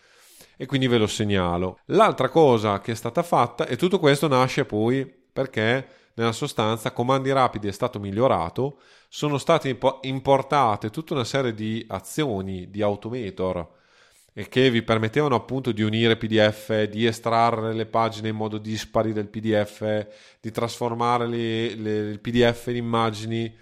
E quindi ve lo segnalo. L'altra cosa che è stata fatta, e tutto questo nasce poi perché nella sostanza comandi rapidi è stato migliorato, sono state importate tutta una serie di azioni di automator che vi permettevano appunto di unire PDF, di estrarre le pagine in modo dispari del PDF, di trasformare le, le, il PDF in immagini.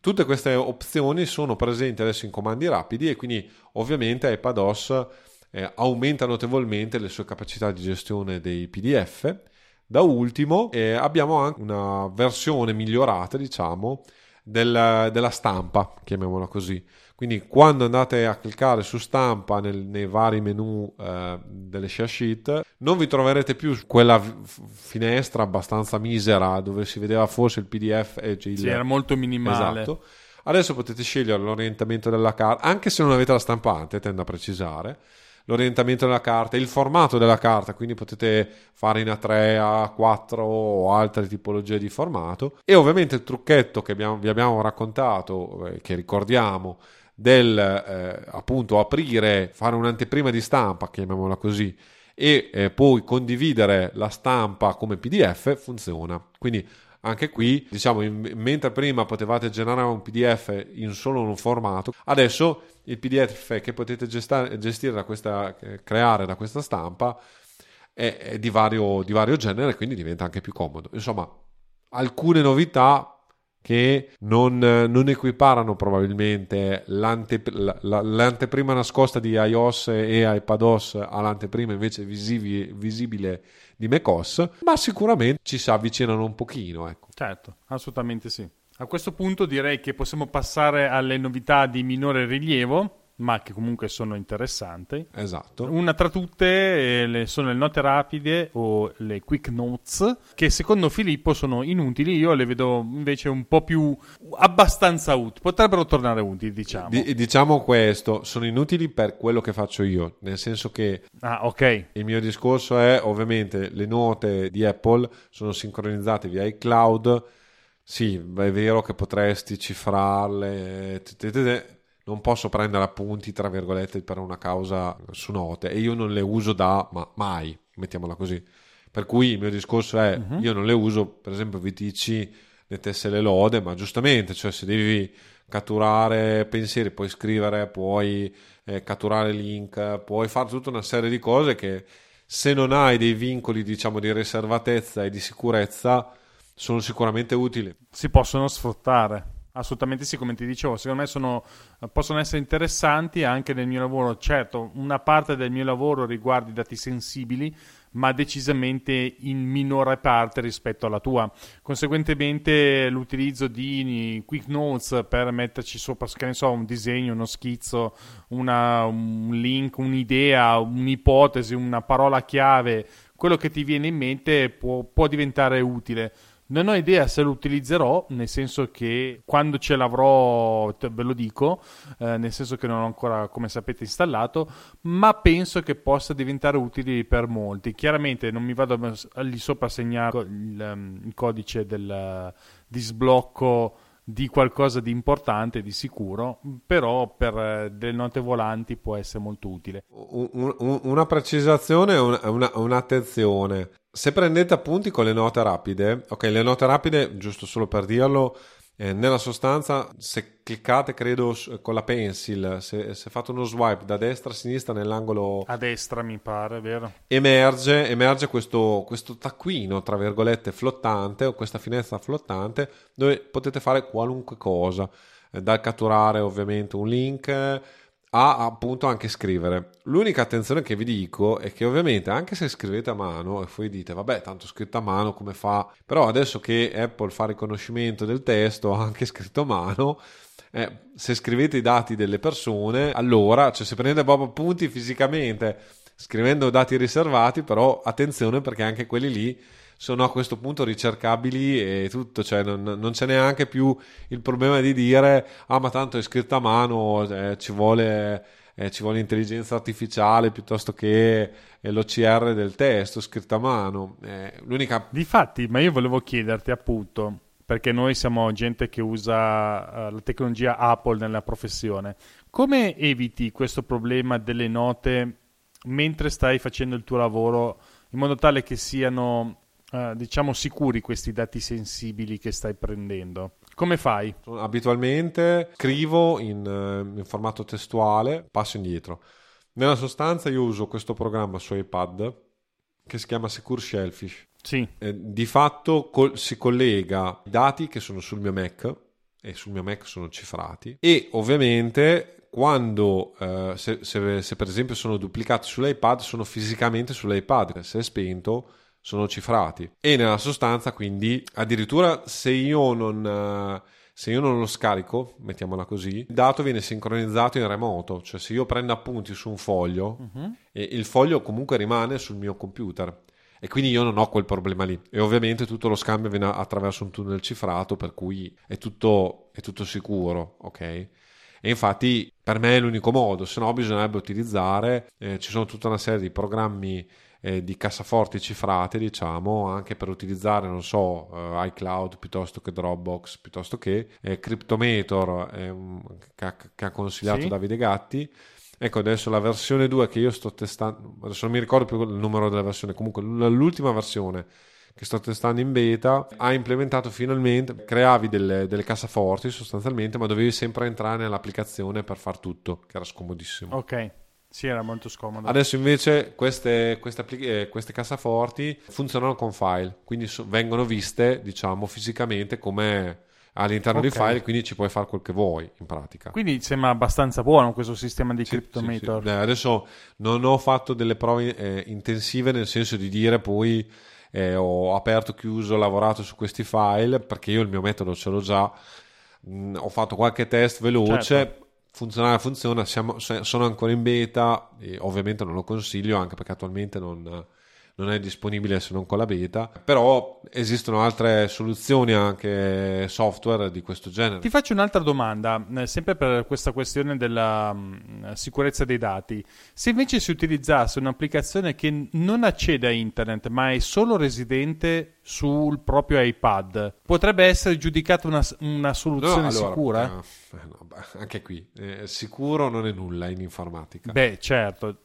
Tutte queste opzioni sono presenti adesso in comandi rapidi e quindi ovviamente iPadOS eh, aumenta notevolmente le sue capacità di gestione dei PDF da ultimo eh, abbiamo anche una versione migliorata, diciamo, del, della stampa, chiamiamola così. Quindi quando andate a cliccare su stampa nel, nei vari menu eh, delle share sheet, non vi troverete più quella f- finestra abbastanza misera dove si vedeva forse il PDF e il... Sì, era molto minimale. Esatto. Adesso potete scegliere l'orientamento della carta, anche se non avete la stampante, tendo a precisare l'orientamento della carta, il formato della carta, quindi potete fare in A3, A4 o altre tipologie di formato e ovviamente il trucchetto che abbiamo, vi abbiamo raccontato, eh, che ricordiamo, del eh, appunto aprire, fare un'anteprima di stampa, chiamiamola così, e eh, poi condividere la stampa come PDF funziona. Quindi anche qui, diciamo, in, mentre prima potevate generare un PDF in solo un formato, adesso il PDF che potete gestare, gestire da questa, eh, creare da questa stampa è, è di, vario, di vario genere, quindi diventa anche più comodo. Insomma, alcune novità che non, non, equiparano probabilmente l'ante, l'anteprima nascosta di iOS e iPadOS all'anteprima invece visivi, visibile di macOS, ma sicuramente ci si avvicinano un pochino. Ecco. Certo, assolutamente sì. A questo punto direi che possiamo passare alle novità di minore rilievo ma che comunque sono interessanti. Esatto. Una tra tutte eh, sono le note rapide o le quick notes, che secondo Filippo sono inutili. Io le vedo invece un po' più abbastanza utili. Potrebbero tornare utili, diciamo. D- diciamo questo: sono inutili per quello che faccio io, nel senso che. Ah, ok. Il mio discorso è ovviamente le note di Apple sono sincronizzate via iCloud. Sì, è vero che potresti cifrarle non posso prendere appunti, tra virgolette, per una causa su note e io non le uso da ma, mai, mettiamola così. Per cui il mio discorso è, uh-huh. io non le uso, per esempio VTC le tesse le lode, ma giustamente, cioè se devi catturare pensieri, puoi scrivere, puoi eh, catturare link, puoi fare tutta una serie di cose che se non hai dei vincoli, diciamo, di riservatezza e di sicurezza, sono sicuramente utili. Si possono sfruttare. Assolutamente sì, come ti dicevo, secondo me sono, possono essere interessanti anche nel mio lavoro. Certo, una parte del mio lavoro riguarda i dati sensibili, ma decisamente in minore parte rispetto alla tua. Conseguentemente l'utilizzo di quick notes per metterci sopra, che ne so, un disegno, uno schizzo, una, un link, un'idea, un'ipotesi, una parola chiave, quello che ti viene in mente può, può diventare utile non ho idea se lo utilizzerò, nel senso che quando ce l'avrò ve lo dico, eh, nel senso che non ho ancora, come sapete, installato, ma penso che possa diventare utile per molti. Chiaramente non mi vado lì sopra a segnare il, ehm, il codice del, di sblocco di qualcosa di importante, di sicuro, però per eh, delle note volanti può essere molto utile. Un, un, una precisazione una, una, un'attenzione. Se prendete appunti con le note rapide, ok, le note rapide, giusto solo per dirlo, eh, nella sostanza, se cliccate, credo con la pencil, se, se, fate uno swipe da destra a sinistra nell'angolo. A destra, mi pare, vero? Emerge, emerge questo, questo taccuino, tra virgolette, flottante, o questa finestra flottante, dove potete fare qualunque cosa. Eh, dal catturare, ovviamente, un link a appunto anche scrivere. L'unica attenzione che vi dico è che ovviamente anche se scrivete a mano e poi dite vabbè tanto scritto a mano come fa, però adesso che Apple fa riconoscimento del testo [laughs] anche scritto a mano, eh, se scrivete i dati delle persone allora, cioè se prendete proprio appunti fisicamente scrivendo dati riservati, però attenzione perché anche quelli lì sono a questo punto ricercabili e tutto, cioè non, non c'è neanche più il problema di dire ah ma tanto è scritto a mano, eh, ci vuole... Eh, ci vuole intelligenza artificiale piuttosto che eh, l'OCR del testo scritto a mano. Eh, l'unica... Difatti, ma io volevo chiederti appunto, perché noi siamo gente che usa uh, la tecnologia Apple nella professione, come eviti questo problema delle note mentre stai facendo il tuo lavoro in modo tale che siano uh, diciamo sicuri questi dati sensibili che stai prendendo? Come fai? Abitualmente scrivo in, uh, in formato testuale, passo indietro. Nella sostanza io uso questo programma su iPad che si chiama Secure Shellfish. Sì. Eh, di fatto col- si collega i dati che sono sul mio Mac e sul mio Mac sono cifrati e ovviamente quando eh, se, se, se, per esempio sono duplicati sull'iPad sono fisicamente sull'iPad se è spento sono cifrati e nella sostanza quindi addirittura se io non, uh, se io non lo scarico, mettiamola così, il dato viene sincronizzato in remoto, cioè se io prendo appunti su un foglio uh-huh. il foglio comunque rimane sul mio computer E quindi io non ho quel problema lì. E ovviamente tutto lo scambio viene attraverso un tunnel cifrato, per cui è tutto, è tutto sicuro, ok? E infatti per me è l'unico modo, se no bisognerebbe utilizzare, eh, ci sono tutta una serie di programmi eh, di cassaforti cifrate, diciamo, anche per utilizzare, non so, eh, iCloud piuttosto che Dropbox, piuttosto che eh, Cryptomator, che, che, ha consigliato sì. Davide Gatti Ecco, adesso la versione 2 che io sto testando, adesso non mi ricordo più il numero della versione, comunque l'ultima versione che sto testando in beta ha implementato finalmente, creavi delle, delle cassaforti sostanzialmente, ma dovevi sempre entrare nell'applicazione per far tutto, che era scomodissimo. Ok. Sì, era molto scomodo. Adesso invece queste, queste, eh, queste cassaforti funzionano con file, quindi so, vengono viste, diciamo, fisicamente come all'interno okay. dei file, quindi ci puoi fare quel che vuoi in pratica. Quindi sembra abbastanza buono questo sistema di sì, Cryptomator. Sì, sì. Adesso non ho fatto delle prove eh, intensive nel senso di dire poi eh, ho aperto, chiuso, lavorato su questi file perché io il mio metodo ce l'ho già, mh, mm, ho fatto qualche test veloce. Certo. Funzionare funziona, siamo, sono ancora in beta, ovviamente non lo consiglio anche perché attualmente non, non è disponibile se non con la beta, però esistono altre soluzioni anche software di questo genere. Ti faccio un'altra domanda, eh, sempre per questa questione della um, sicurezza dei dati. Se invece si utilizzasse un'applicazione che non accede a internet, ma è solo residente sul proprio iPad, potrebbe essere giudicata una, una soluzione no, allora, sicura? Eh, no, anche qui, eh, sicuro non è nulla in informatica. Beh, certo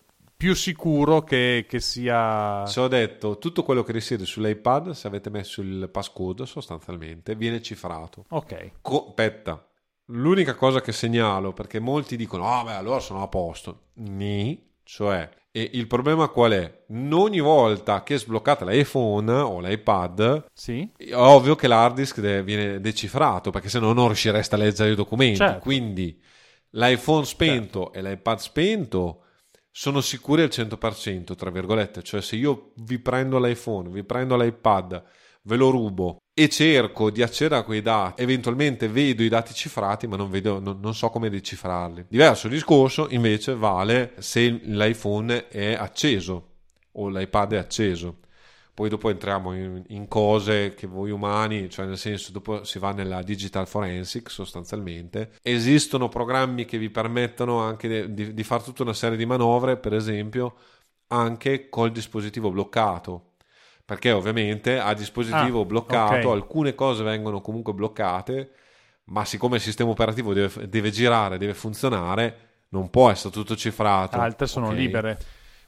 più sicuro che, che sia. Se ho detto tutto quello che risiede sull'iPad, se avete messo il passcode sostanzialmente, viene cifrato. Ok. Co- aspetta, l'unica cosa che segnalo, perché molti dicono, ah, oh, beh, allora sono a posto. Ni, cioè, e il problema qual è? Ogni volta che sbloccate l'iPhone o l'iPad, sì. è ovvio che l'hard disk viene decifrato, perché se no non riuscireste a leggere i documenti. Certo. Quindi l'iPhone spento certo. e l'iPad spento sono sicuri al 100%, tra virgolette, cioè se io vi prendo l'iPhone, vi prendo l'iPad, ve lo rubo e cerco di accedere a quei dati, eventualmente vedo i dati cifrati, ma non, vedo, non, non so come decifrarli. Diverso discorso invece vale se l'iPhone è acceso o l'iPad è acceso poi dopo entriamo in, in, cose che voi umani, cioè nel senso dopo si va nella digital forensic sostanzialmente. Esistono programmi che vi permettono anche di, di fare tutta una serie di manovre, per esempio anche col dispositivo bloccato. Perché ovviamente a dispositivo ah, bloccato okay. alcune cose vengono comunque bloccate, ma siccome il sistema operativo deve, deve girare, deve funzionare, non può essere tutto cifrato. Altre sono okay? libere.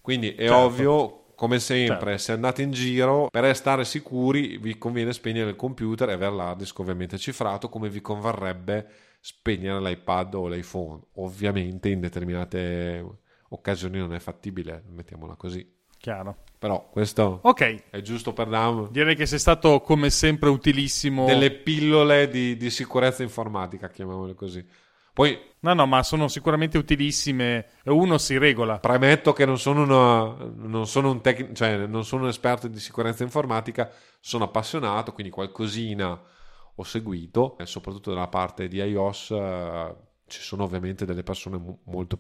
Quindi è certo. ovvio come sempre, certo. se andate in giro, per restare sicuri vi conviene spegnere il computer e avere l'hard disk ovviamente cifrato, come vi converrebbe spegnere l'iPad o l'iPhone. Ovviamente in determinate occasioni non è fattibile, mettiamola così. Chiaro. Però questo okay. è giusto per dare... Direi che sei stato come sempre utilissimo. Delle pillole di, di sicurezza informatica, chiamiamole così. Poi, no, no, ma sono sicuramente utilissime uno si regola. Premetto che non sono, una, non sono un tec- cioè non sono un esperto di sicurezza informatica, sono appassionato, quindi qualcosina ho seguito, soprattutto dalla parte di iOS eh, ci sono ovviamente delle persone mo- molto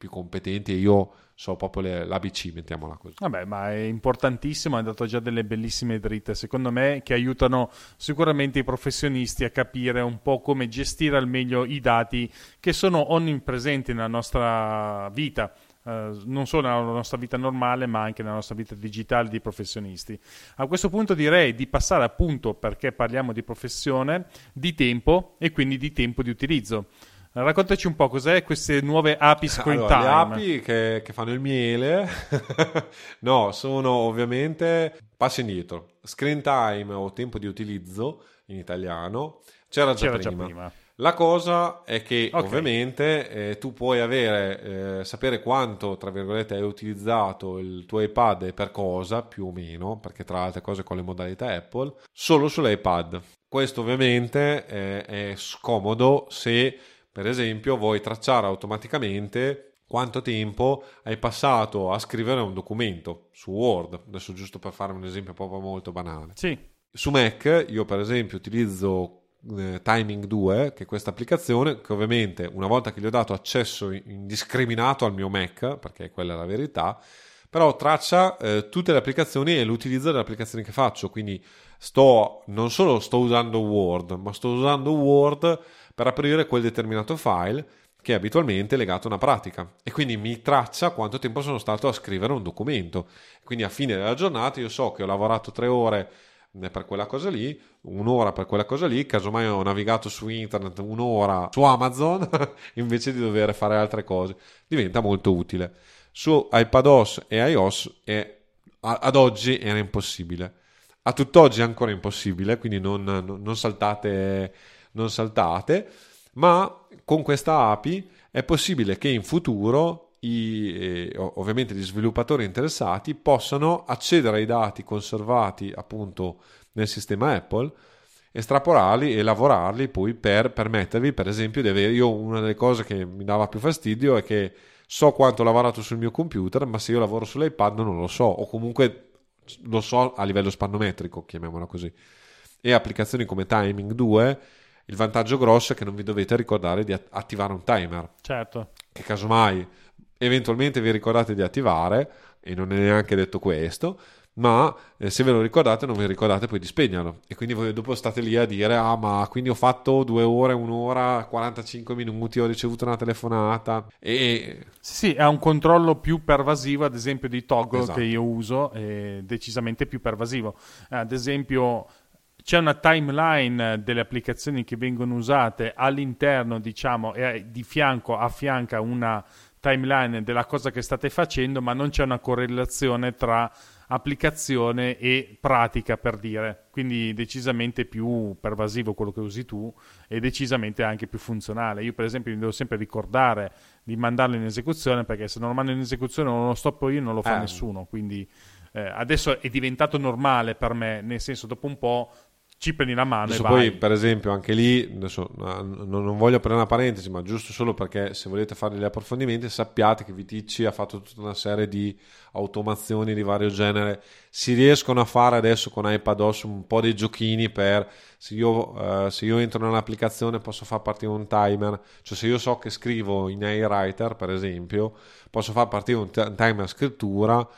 più competenti e io so proprio le, l'ABC, mettiamola così. Vabbè, ma è importantissimo, hai dato già delle bellissime dritte, secondo me, che aiutano sicuramente i professionisti a capire un po' come gestire al meglio i dati che sono onnipresenti nella nostra vita. Uh, non solo nella nostra vita normale, ma anche nella nostra vita digitale di professionisti. A questo punto direi di passare appunto, perché parliamo di professione, di tempo e quindi di tempo di utilizzo. Raccontaci un po' cos'è queste nuove api [laughs] screen allora, time. Le api che, che fanno il miele, [laughs] no, sono ovviamente passi indietro. Screen time o tempo di utilizzo in italiano c'era già, c'era prima. già prima. La cosa è che okay. ovviamente eh, tu puoi avere, eh, sapere quanto, tra virgolette, hai utilizzato il tuo iPad e per cosa, più o meno, perché tra le altre cose con le modalità Apple, solo sull'iPad. Questo ovviamente eh, è scomodo se per esempio, vuoi tracciare automaticamente quanto tempo hai passato a scrivere un documento su Word, adesso giusto per fare un esempio proprio molto banale. Sì. Su Mac io per esempio utilizzo eh, Timing 2, che è questa applicazione che ovviamente una volta che gli ho dato accesso indiscriminato al mio Mac, perché quella è la verità, però traccia eh, tutte le applicazioni e l'utilizzo delle applicazioni che faccio, quindi sto, non solo sto usando Word, ma sto usando Word per aprire quel determinato file che è abitualmente legato a una pratica e quindi mi traccia quanto tempo sono stato a scrivere un documento. Quindi a fine della giornata io so che ho lavorato tre ore eh, per quella cosa lì, un'ora per quella cosa lì, casomai ho navigato su internet un'ora su Amazon [laughs] invece di dover fare altre cose. Diventa molto utile su iPadOS e iOS è, ad oggi era impossibile. A tutt'oggi è ancora impossibile, quindi non, non, non, saltate, non saltate, ma con questa API è possibile che in futuro i, eh, ovviamente gli sviluppatori interessati possano accedere ai dati conservati appunto nel sistema Apple estrapolarli e lavorarli poi per permettervi per esempio di avere io una delle cose che mi dava più fastidio è che so quanto ho lavorato sul mio computer, ma se io lavoro sull'iPad non lo so, o comunque lo so a livello spannometrico, chiamiamola così. E applicazioni come Timing 2, il vantaggio grosso è che non vi dovete ricordare di attivare un timer. Certo. Che casomai eventualmente vi ricordate di attivare, e non è neanche detto questo, ma eh, se ve lo ricordate non vi ricordate poi di spegnerlo e quindi voi dopo state lì a dire ah ma quindi ho fatto due ore, un'ora, 45 minuti, ho ricevuto una telefonata e... Sì, è un controllo più pervasivo ad esempio di Toggle esatto. che io uso, è decisamente più pervasivo. Ad esempio c'è una timeline delle applicazioni che vengono usate all'interno, diciamo, e di fianco affianca una timeline della cosa che state facendo, ma non c'è una correlazione tra applicazione e pratica per dire, quindi decisamente più pervasivo quello che usi tu e decisamente anche più funzionale. Io per esempio mi devo sempre ricordare di mandarlo in esecuzione perché se non lo mando in esecuzione non lo stoppo io non lo fa eh. nessuno, quindi eh, adesso è diventato normale per me, nel senso dopo un po' ci prendi la mano adesso e poi per esempio anche lì adesso, non voglio aprire una parentesi ma giusto solo perché se volete fare degli approfondimenti sappiate che VTC ha fatto tutta una serie di automazioni di vario genere. Si riescono a fare adesso con iPadOS un po' dei giochini per se io, uh, se io entro nell'applicazione posso far partire un timer. Cioè se io so che scrivo in iWriter per esempio posso far partire un, t- un timer scrittura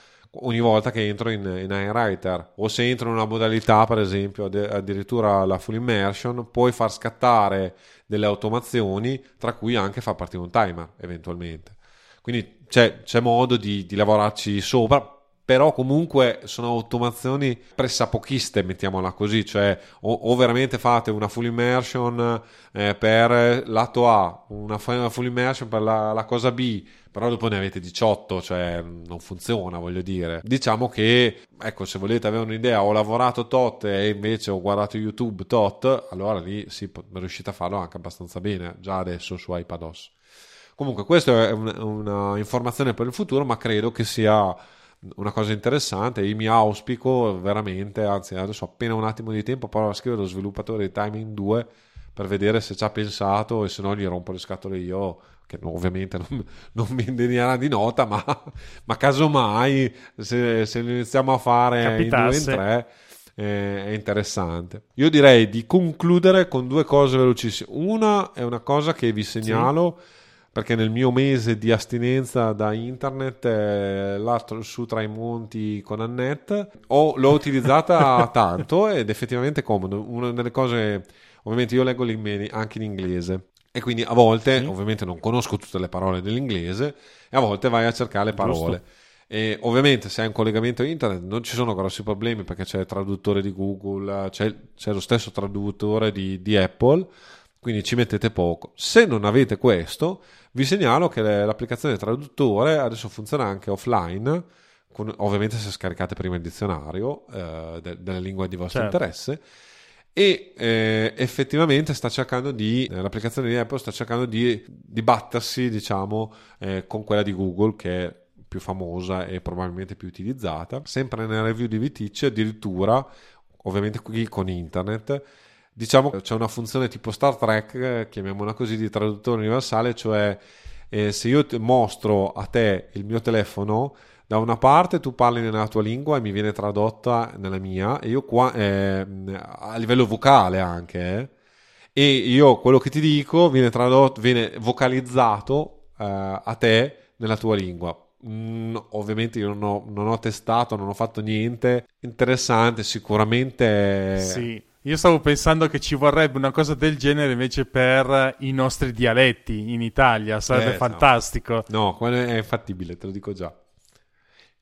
ogni volta che entro in, in iWriter o se entro in una modalità per esempio addirittura la full immersion puoi far scattare delle automazioni tra cui anche far partire un timer eventualmente. Quindi c'è, c'è modo di, di lavorarci sopra però comunque sono automazioni pressapochiste, mettiamola così, cioè o, o veramente fate una full immersion eh, per lato A, una full immersion per la, la, cosa B, però dopo ne avete 18, cioè non funziona, voglio dire. Diciamo che, ecco, se volete avere un'idea, ho lavorato tot e invece ho guardato YouTube tot, allora lì sì, riuscite a farlo anche abbastanza bene, già adesso su iPadOS. Comunque, questa è una, una informazione per il futuro, ma credo che sia una cosa interessante. Io mi auspico veramente, anzi, adesso appena un attimo di tempo provo a scrivere lo sviluppatore di Timing 2 per vedere se ci ha pensato e se no gli rompo le scatole io che ovviamente non, [laughs] non mi indegnerà di nota ma, [laughs] ma casomai se, se lo iniziamo a fare Capitasse. in due in tre eh, è interessante io direi di concludere con due cose velocissime una è una cosa che vi segnalo sì perché nel mio mese di astinenza da internet, eh, l'altro su tra i monti con Annette, ho, l'ho utilizzata [laughs] tanto ed effettivamente è comodo. Una delle cose, ovviamente io leggo anche in inglese e quindi a volte, sì. ovviamente non conosco tutte le parole dell'inglese e a volte vai a cercare le parole. Giusto. E ovviamente se hai un collegamento internet non ci sono grossi problemi perché c'è il traduttore di Google, c'è, c'è lo stesso traduttore di, di Apple, quindi ci mettete poco. Se non avete questo, vi segnalo che l'applicazione traduttore adesso funziona anche offline, con, ovviamente se scaricate prima il dizionario eh, de, della lingua di vostro certo. interesse e eh, effettivamente sta cercando di eh, l'applicazione di Apple sta cercando di, di battersi diciamo eh, con quella di Google che è più famosa e probabilmente più utilizzata sempre nella review di Viticci addirittura ovviamente qui con internet diciamo che c'è una funzione tipo Star Trek, chiamiamola così, di traduttore universale, cioè eh, se io mostro a te il mio telefono, da una parte tu parli nella tua lingua e mi viene tradotta nella mia, e io qua, eh, a livello vocale anche, eh, e io quello che ti dico viene tradotto, viene vocalizzato eh, a te nella tua lingua Mm, ovviamente io non ho, non ho, testato, non ho fatto niente. Interessante, sicuramente. Sì. Io stavo pensando che ci vorrebbe una cosa del genere invece per i nostri dialetti in Italia, sarebbe eh, fantastico. No. no, è fattibile, te lo dico già.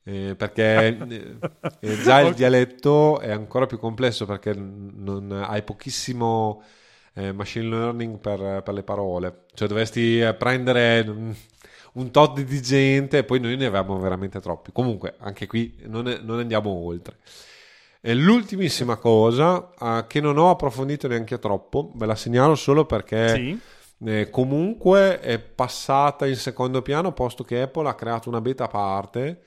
Eh, perché [laughs] eh, eh, già il dialetto è ancora più complesso perché non, hai pochissimo eh, machine learning per, per, le parole. Cioè dovresti eh, prendere un tot di gente e poi noi ne avevamo veramente troppi. Comunque, anche qui non, non andiamo oltre. E l'ultimissima cosa uh, che non ho approfondito neanche troppo, ve la segnalo solo perché sì. eh, comunque è passata in secondo piano, posto che Apple ha creato una beta a parte,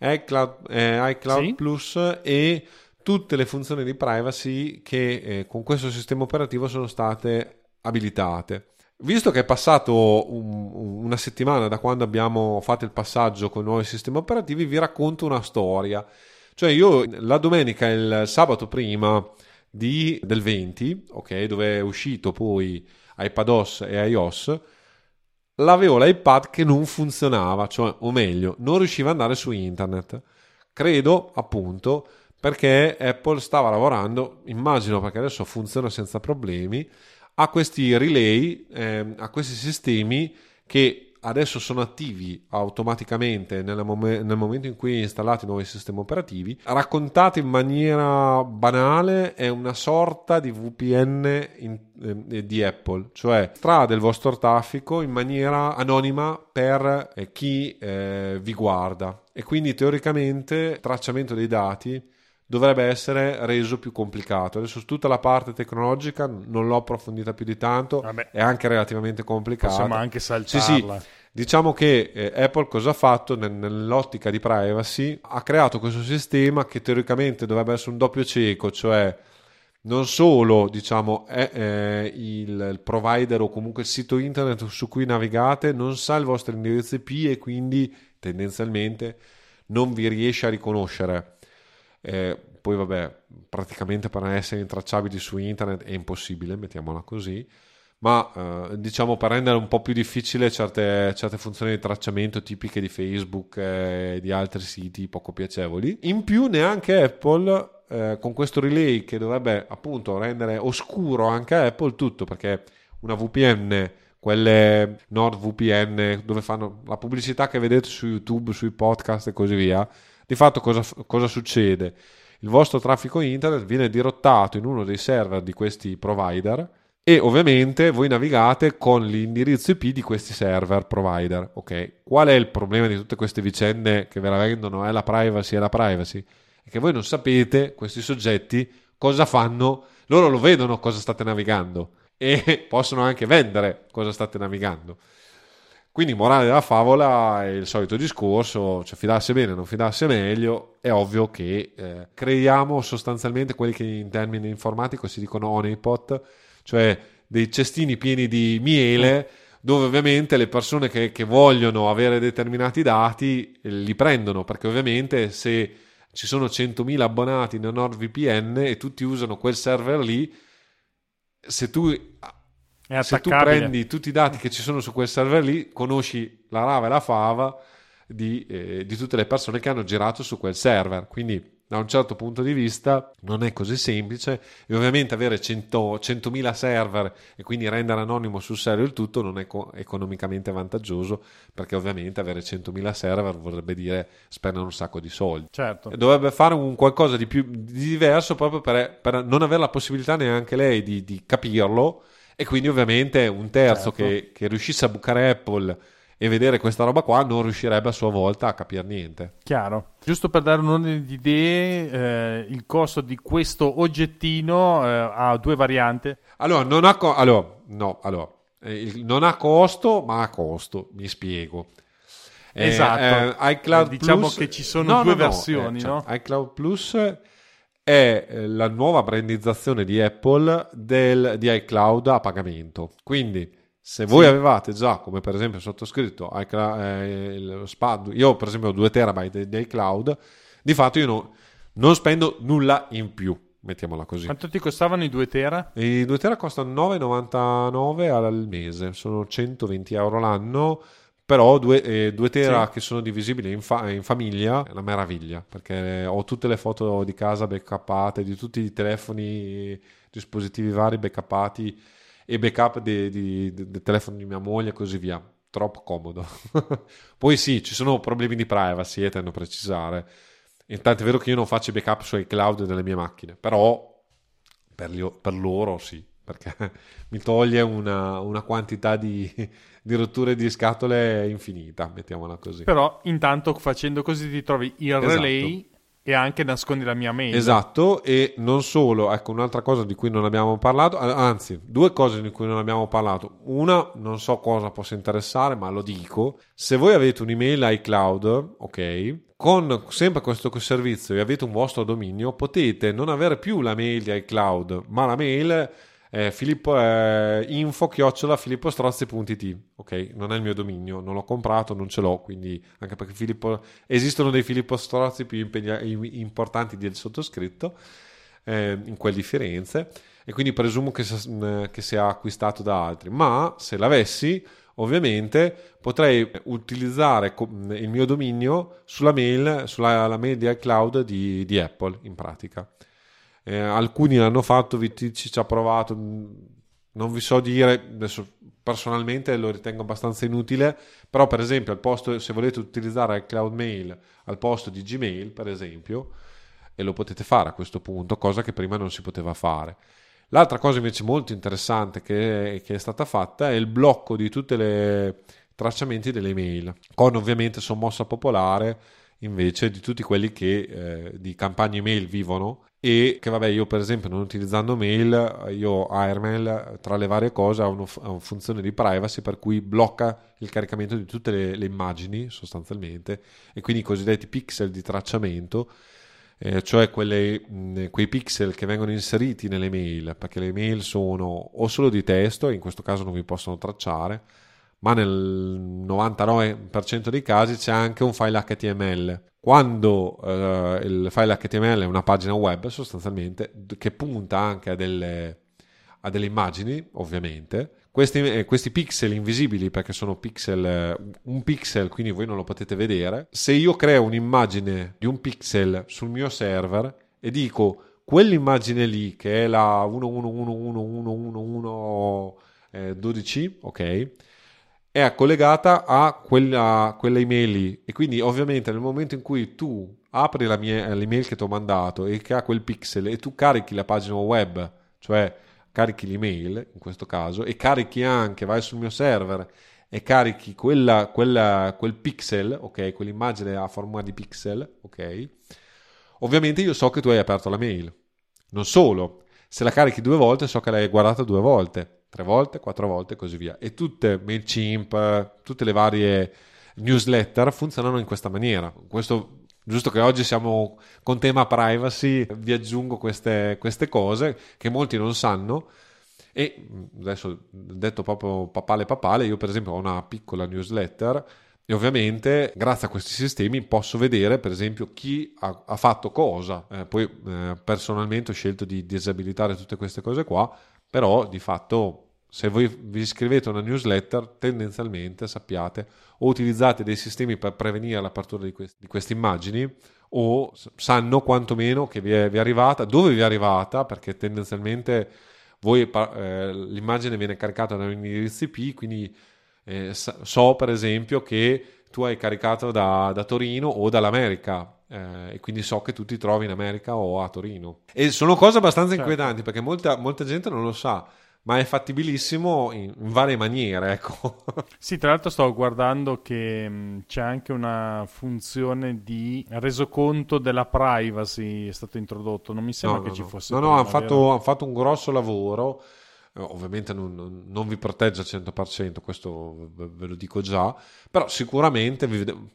iCloud, eh, iCloud sì. Plus e tutte le funzioni di privacy che eh, con questo sistema operativo sono state abilitate. Visto che è passato un, una settimana da quando abbiamo fatto il passaggio con i nuovi sistemi operativi, vi racconto una storia. Cioè io la domenica e il sabato prima di, del 20, ok, dove è uscito poi iPadOS e iOS, l'avevo l'iPad che non funzionava, cioè, o meglio, non riusciva ad andare su internet. Credo, appunto, perché Apple stava lavorando, immagino perché adesso funziona senza problemi, a questi relay, eh, a questi sistemi che adesso sono attivi automaticamente mom- nel momento in cui installate i nuovi sistemi operativi. Raccontato in maniera banale, è una sorta di VPN in, eh, di Apple, cioè estrae il vostro traffico in maniera anonima per eh, chi eh, vi guarda e quindi teoricamente tracciamento dei dati dovrebbe essere reso più complicato. Adesso tutta la parte tecnologica non l'ho approfondita più di tanto, Vabbè, è anche relativamente complicata. Possiamo anche saltarla. Sì, sì. Diciamo che eh, Apple cosa ha fatto nell'ottica di privacy? Ha creato questo sistema che teoricamente dovrebbe essere un doppio cieco, cioè non solo diciamo, è, il, il, provider o comunque il sito internet su cui navigate non sa il vostro indirizzo IP e quindi tendenzialmente non vi riesce a riconoscere. Eh, poi vabbè, praticamente per essere intracciabili su internet è impossibile, mettiamola così, ma eh, diciamo per rendere un po' più difficile certe, certe funzioni di tracciamento tipiche di Facebook e di altri siti poco piacevoli. In più neanche Apple eh, con questo relay che dovrebbe appunto rendere oscuro anche Apple tutto perché una VPN quelle NordVPN dove fanno la pubblicità che vedete su YouTube, sui podcast e così via, di fatto cosa, cosa succede? Il vostro traffico internet viene dirottato in uno dei server di questi provider e ovviamente voi navigate con l'indirizzo IP di questi server provider. Ok, qual è il problema di tutte queste vicende che ve la vendono? È la privacy, è la privacy. È che voi non sapete, questi soggetti, cosa fanno. Loro lo vedono cosa state navigando e [laughs] possono anche vendere cosa state navigando. Quindi, morale della favola è il solito discorso, cioè fidarsi bene, non fidarsi meglio. È ovvio che eh, creiamo sostanzialmente quelli che in termini informatici si dicono honeypot, cioè dei cestini pieni di miele dove ovviamente le persone che, che vogliono avere determinati dati eh, li prendono, perché ovviamente se ci sono 100.000 abbonati nel NordVPN e tutti usano quel server lì, se tu se tu prendi tutti i dati che ci sono su quel server lì, conosci la rava e la fava di, eh, di, tutte le persone che hanno girato su quel server. Quindi, da un certo punto di vista, non è così semplice. E ovviamente avere 100, 100.000 server e quindi rendere anonimo sul server il tutto non è co- economicamente vantaggioso, perché ovviamente avere 100.000 server vorrebbe dire spendere un sacco di soldi. Certo. E dovrebbe fare un qualcosa di più di diverso proprio per, per non avere la possibilità neanche lei di, di capirlo e quindi ovviamente un terzo certo. che, che riuscisse a bucare Apple e vedere questa roba qua non riuscirebbe a sua volta a capire niente. Chiaro. Giusto per dare un ordine di idee, eh, il costo di questo oggettino eh, ha due varianti. Allora, non ha, co- allora, no, allora, eh, non ha costo, ma ha costo, mi spiego. Eh, esatto. Eh, iCloud diciamo Plus, che ci sono no, due no, versioni, no? no? Cioè, iCloud Plus è eh, la nuova brandizzazione di Apple del, di iCloud a pagamento. Quindi, se voi sì. avevate già, come per esempio sottoscritto iCloud, eh, il SPAD, io per esempio ho 2 terabyte di iCloud, di fatto io no, non spendo nulla in più. Mettiamola così. Quanto ti costavano i 2 tera? I 2 tera costano 9,99 al mese, sono 120 euro l'anno però 2 eh, tera sì. che sono divisibili in, fa- in, famiglia è una meraviglia perché ho tutte le foto di casa backuppate di tutti i telefoni dispositivi vari backuppati e backup del telefono di mia moglie e così via. Troppo comodo. [laughs] Poi sì ci sono problemi di privacy e eh, tendo a precisare. Intanto è vero che io non faccio backup sui cloud delle mie macchine però per, li- per loro sì perché [laughs] mi toglie una, una quantità di, di, rotture di scatole infinita, mettiamola così. Però intanto facendo così ti trovi il esatto. relay e anche nascondi la mia mail. Esatto, e non solo, ecco un'altra cosa di cui non abbiamo parlato, anzi due cose di cui non abbiamo parlato. Una, non so cosa possa interessare, ma lo dico, se voi avete un'email iCloud, ok, con sempre questo servizio e avete un vostro dominio, potete non avere più la mail di iCloud, ma la mail eh, Filippo, eh, info chiocciola filippostrozzi.it ok? Non è il mio dominio non l'ho comprato non ce l'ho quindi anche perché Filippo, esistono dei Filippo Strozzi più impegna- importanti del sottoscritto eh, in quel di Firenze e quindi presumo che, sia, che sia acquistato da altri. Ma se l'avessi ovviamente potrei utilizzare il mio dominio sulla mail, sulla mail di iCloud di, di Apple in pratica eh, alcuni l'hanno fatto, Vitici ci ha provato, non vi so dire, adesso personalmente lo ritengo abbastanza inutile, però per esempio al posto, se volete utilizzare il Cloud Mail al posto di Gmail, per esempio, e lo potete fare a questo punto, cosa che prima non si poteva fare. L'altra cosa invece molto interessante che, che è stata fatta è il blocco di tutti i tracciamenti delle email, con ovviamente sommossa popolare invece di tutti quelli che eh, di campagne email vivono e che vabbè io per esempio non utilizzando mail io Airmail tra le varie cose ha, uno, ha una funzione di privacy per cui blocca il caricamento di tutte le, le immagini sostanzialmente e quindi i cosiddetti pixel di tracciamento eh, cioè quelle, mh, quei pixel che vengono inseriti nelle mail perché le mail sono o solo di testo e in questo caso non vi possono tracciare ma nel 99% dei casi c'è anche un file HTML quando eh, il file HTML è una pagina web sostanzialmente che punta anche a delle, a delle immagini ovviamente. Questi, eh, questi, pixel invisibili perché sono pixel eh, un pixel quindi voi non lo potete vedere. Se io creo un'immagine di un pixel sul mio server e dico quell'immagine lì che è la 111111112 ok è collegata a quella, quella email lì. E quindi ovviamente nel momento in cui tu apri la mia, l'email che ti ho mandato e che ha quel pixel e tu carichi la pagina web, cioè carichi l'email in questo caso e carichi anche, vai sul mio server e carichi quella, quella, quel pixel, ok, quell'immagine a forma di pixel, ok, ovviamente io so che tu hai aperto la mail. Non solo, se la carichi due volte so che l'hai guardata due volte tre volte, quattro volte e così via. E tutte MailChimp, tutte le varie newsletter funzionano in questa maniera. Questo, giusto che oggi siamo con tema privacy, vi aggiungo queste, queste cose che molti non sanno. E adesso detto proprio papale papale, io per esempio ho una piccola newsletter e ovviamente grazie a questi sistemi posso vedere per esempio chi ha, ha fatto cosa. Eh, poi eh, personalmente ho scelto di disabilitare tutte queste cose qua però di fatto se voi vi iscrivete a una newsletter tendenzialmente sappiate o utilizzate dei sistemi per prevenire l'apertura di, quest- di queste immagini o sanno quantomeno che vi è, vi è, arrivata, dove vi è arrivata perché tendenzialmente voi, eh, l'immagine viene caricata da un indirizzo IP quindi eh, so per esempio che tu hai caricato da, da Torino o dall'America eh, e quindi so che tu ti trovi in America o a Torino. E sono cose abbastanza certo. inquietanti perché molta, molta, gente non lo sa. Ma è fattibilissimo in, in varie maniere, ecco. [laughs] Sì, tra l'altro sto guardando che mh, mm, c'è anche una funzione di resoconto della privacy è stato introdotto. Non mi sembra no, che no, ci fosse. No, no, hanno fatto, han fatto un grosso lavoro ovviamente non, non, vi protegge al 100%, questo ve lo dico già, però sicuramente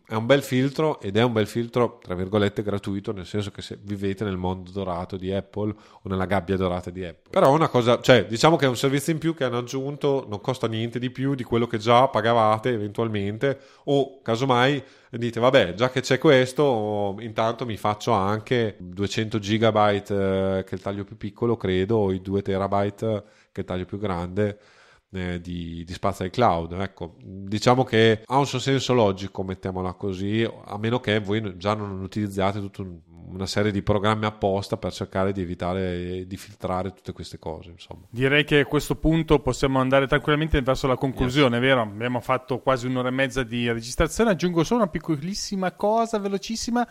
è un bel filtro ed è un bel filtro, tra virgolette, gratuito, nel senso che se vivete nel mondo dorato di Apple o nella gabbia dorata di Apple. Però è una cosa, cioè diciamo che è un servizio in più che hanno aggiunto, non costa niente di più di quello che già pagavate eventualmente o casomai dite vabbè già che c'è questo intanto mi faccio anche 200 gigabyte eh, che è il taglio più piccolo credo o i 2 terabyte che è il taglio più grande eh, di, di spazio ai cloud. Ecco, diciamo che ha un suo senso logico, mettiamola così, a meno che voi già non utilizziate tutta una serie di programmi apposta per cercare di evitare di filtrare tutte queste cose. Insomma. Direi che a questo punto possiamo andare tranquillamente verso la conclusione, yes. vero? Abbiamo fatto quasi un'ora e mezza di registrazione. Aggiungo solo una piccolissima cosa, velocissima.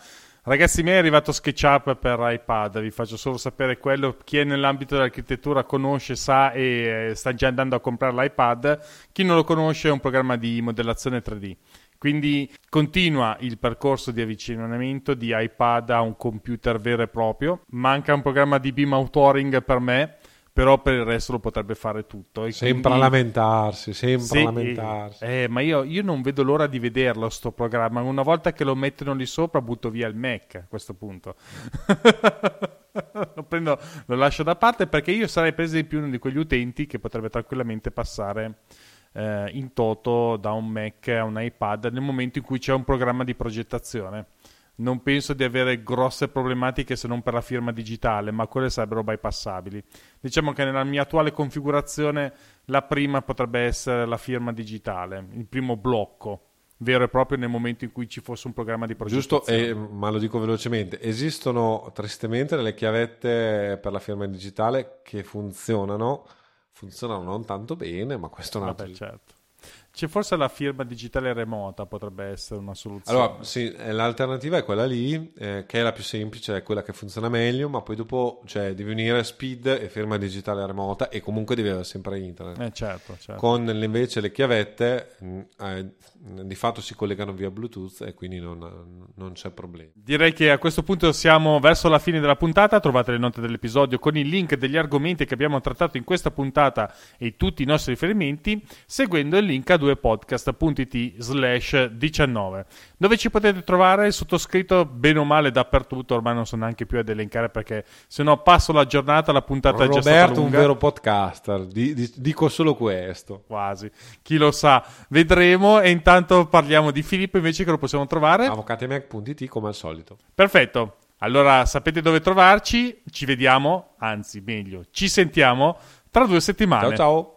Ragazzi, mi è arrivato SketchUp per iPad, vi faccio solo sapere quello. Chi è nell'ambito dell'architettura conosce, sa e eh, sta già andando a comprare l'iPad. Chi non lo conosce è un programma di modellazione 3D. Quindi continua il percorso di avvicinamento di iPad a un computer vero e proprio. Manca un programma di beam authoring per me però per il resto lo potrebbe fare tutto. E sempre quindi... lamentarsi, sempre sì, lamentarsi. Eh, ma io, io, non vedo l'ora di vederlo sto programma. Una volta che lo mettono lì sopra, butto via il Mac a questo punto. [laughs] lo, prendo, lo lascio da parte perché io sarei per esempio uno di quegli utenti che potrebbe tranquillamente passare eh, in toto da un Mac a un iPad nel momento in cui c'è un programma di progettazione non penso di avere grosse problematiche se non per la firma digitale, ma quelle sarebbero bypassabili. Diciamo che nella mia attuale configurazione la prima potrebbe essere la firma digitale, il primo blocco vero e proprio nel momento in cui ci fosse un programma di progettazione. Giusto, eh, ma lo dico velocemente, esistono tristemente delle chiavette per la firma digitale che funzionano, funzionano non tanto bene, ma questo è un altro... Vabbè, certo. C'è forse la firma digitale remota, potrebbe essere una soluzione. Allora, sì, eh, l'alternativa è quella lì, eh, che è la più semplice, è quella che funziona meglio, ma poi dopo cioè, devi unire speed e firma digitale remota e comunque devi avere sempre internet. Eh, certo, certo. Con invece le chiavette, mm, eh, di fatto si collegano via Bluetooth e quindi non, non, c'è problema. Direi che a questo punto siamo verso la fine della puntata. Trovate le note dell'episodio con il link degli argomenti che abbiamo trattato in questa puntata e tutti i nostri riferimenti, seguendo il link a 2podcast.it slash 19 dove ci potete trovare sottoscritto bene o male dappertutto ormai non so neanche più ad elencare perché se no passo la giornata la puntata Roberto, è già stata lunga un vero podcaster di, di, dico solo questo. Quasi. Chi lo sa vedremo. E intanto parliamo di Filippo invece che lo possiamo trovare. Avvocatemac.it come al solito. Perfetto. Allora sapete dove trovarci? Ci vediamo anzi meglio ci sentiamo tra due settimane. Ciao ciao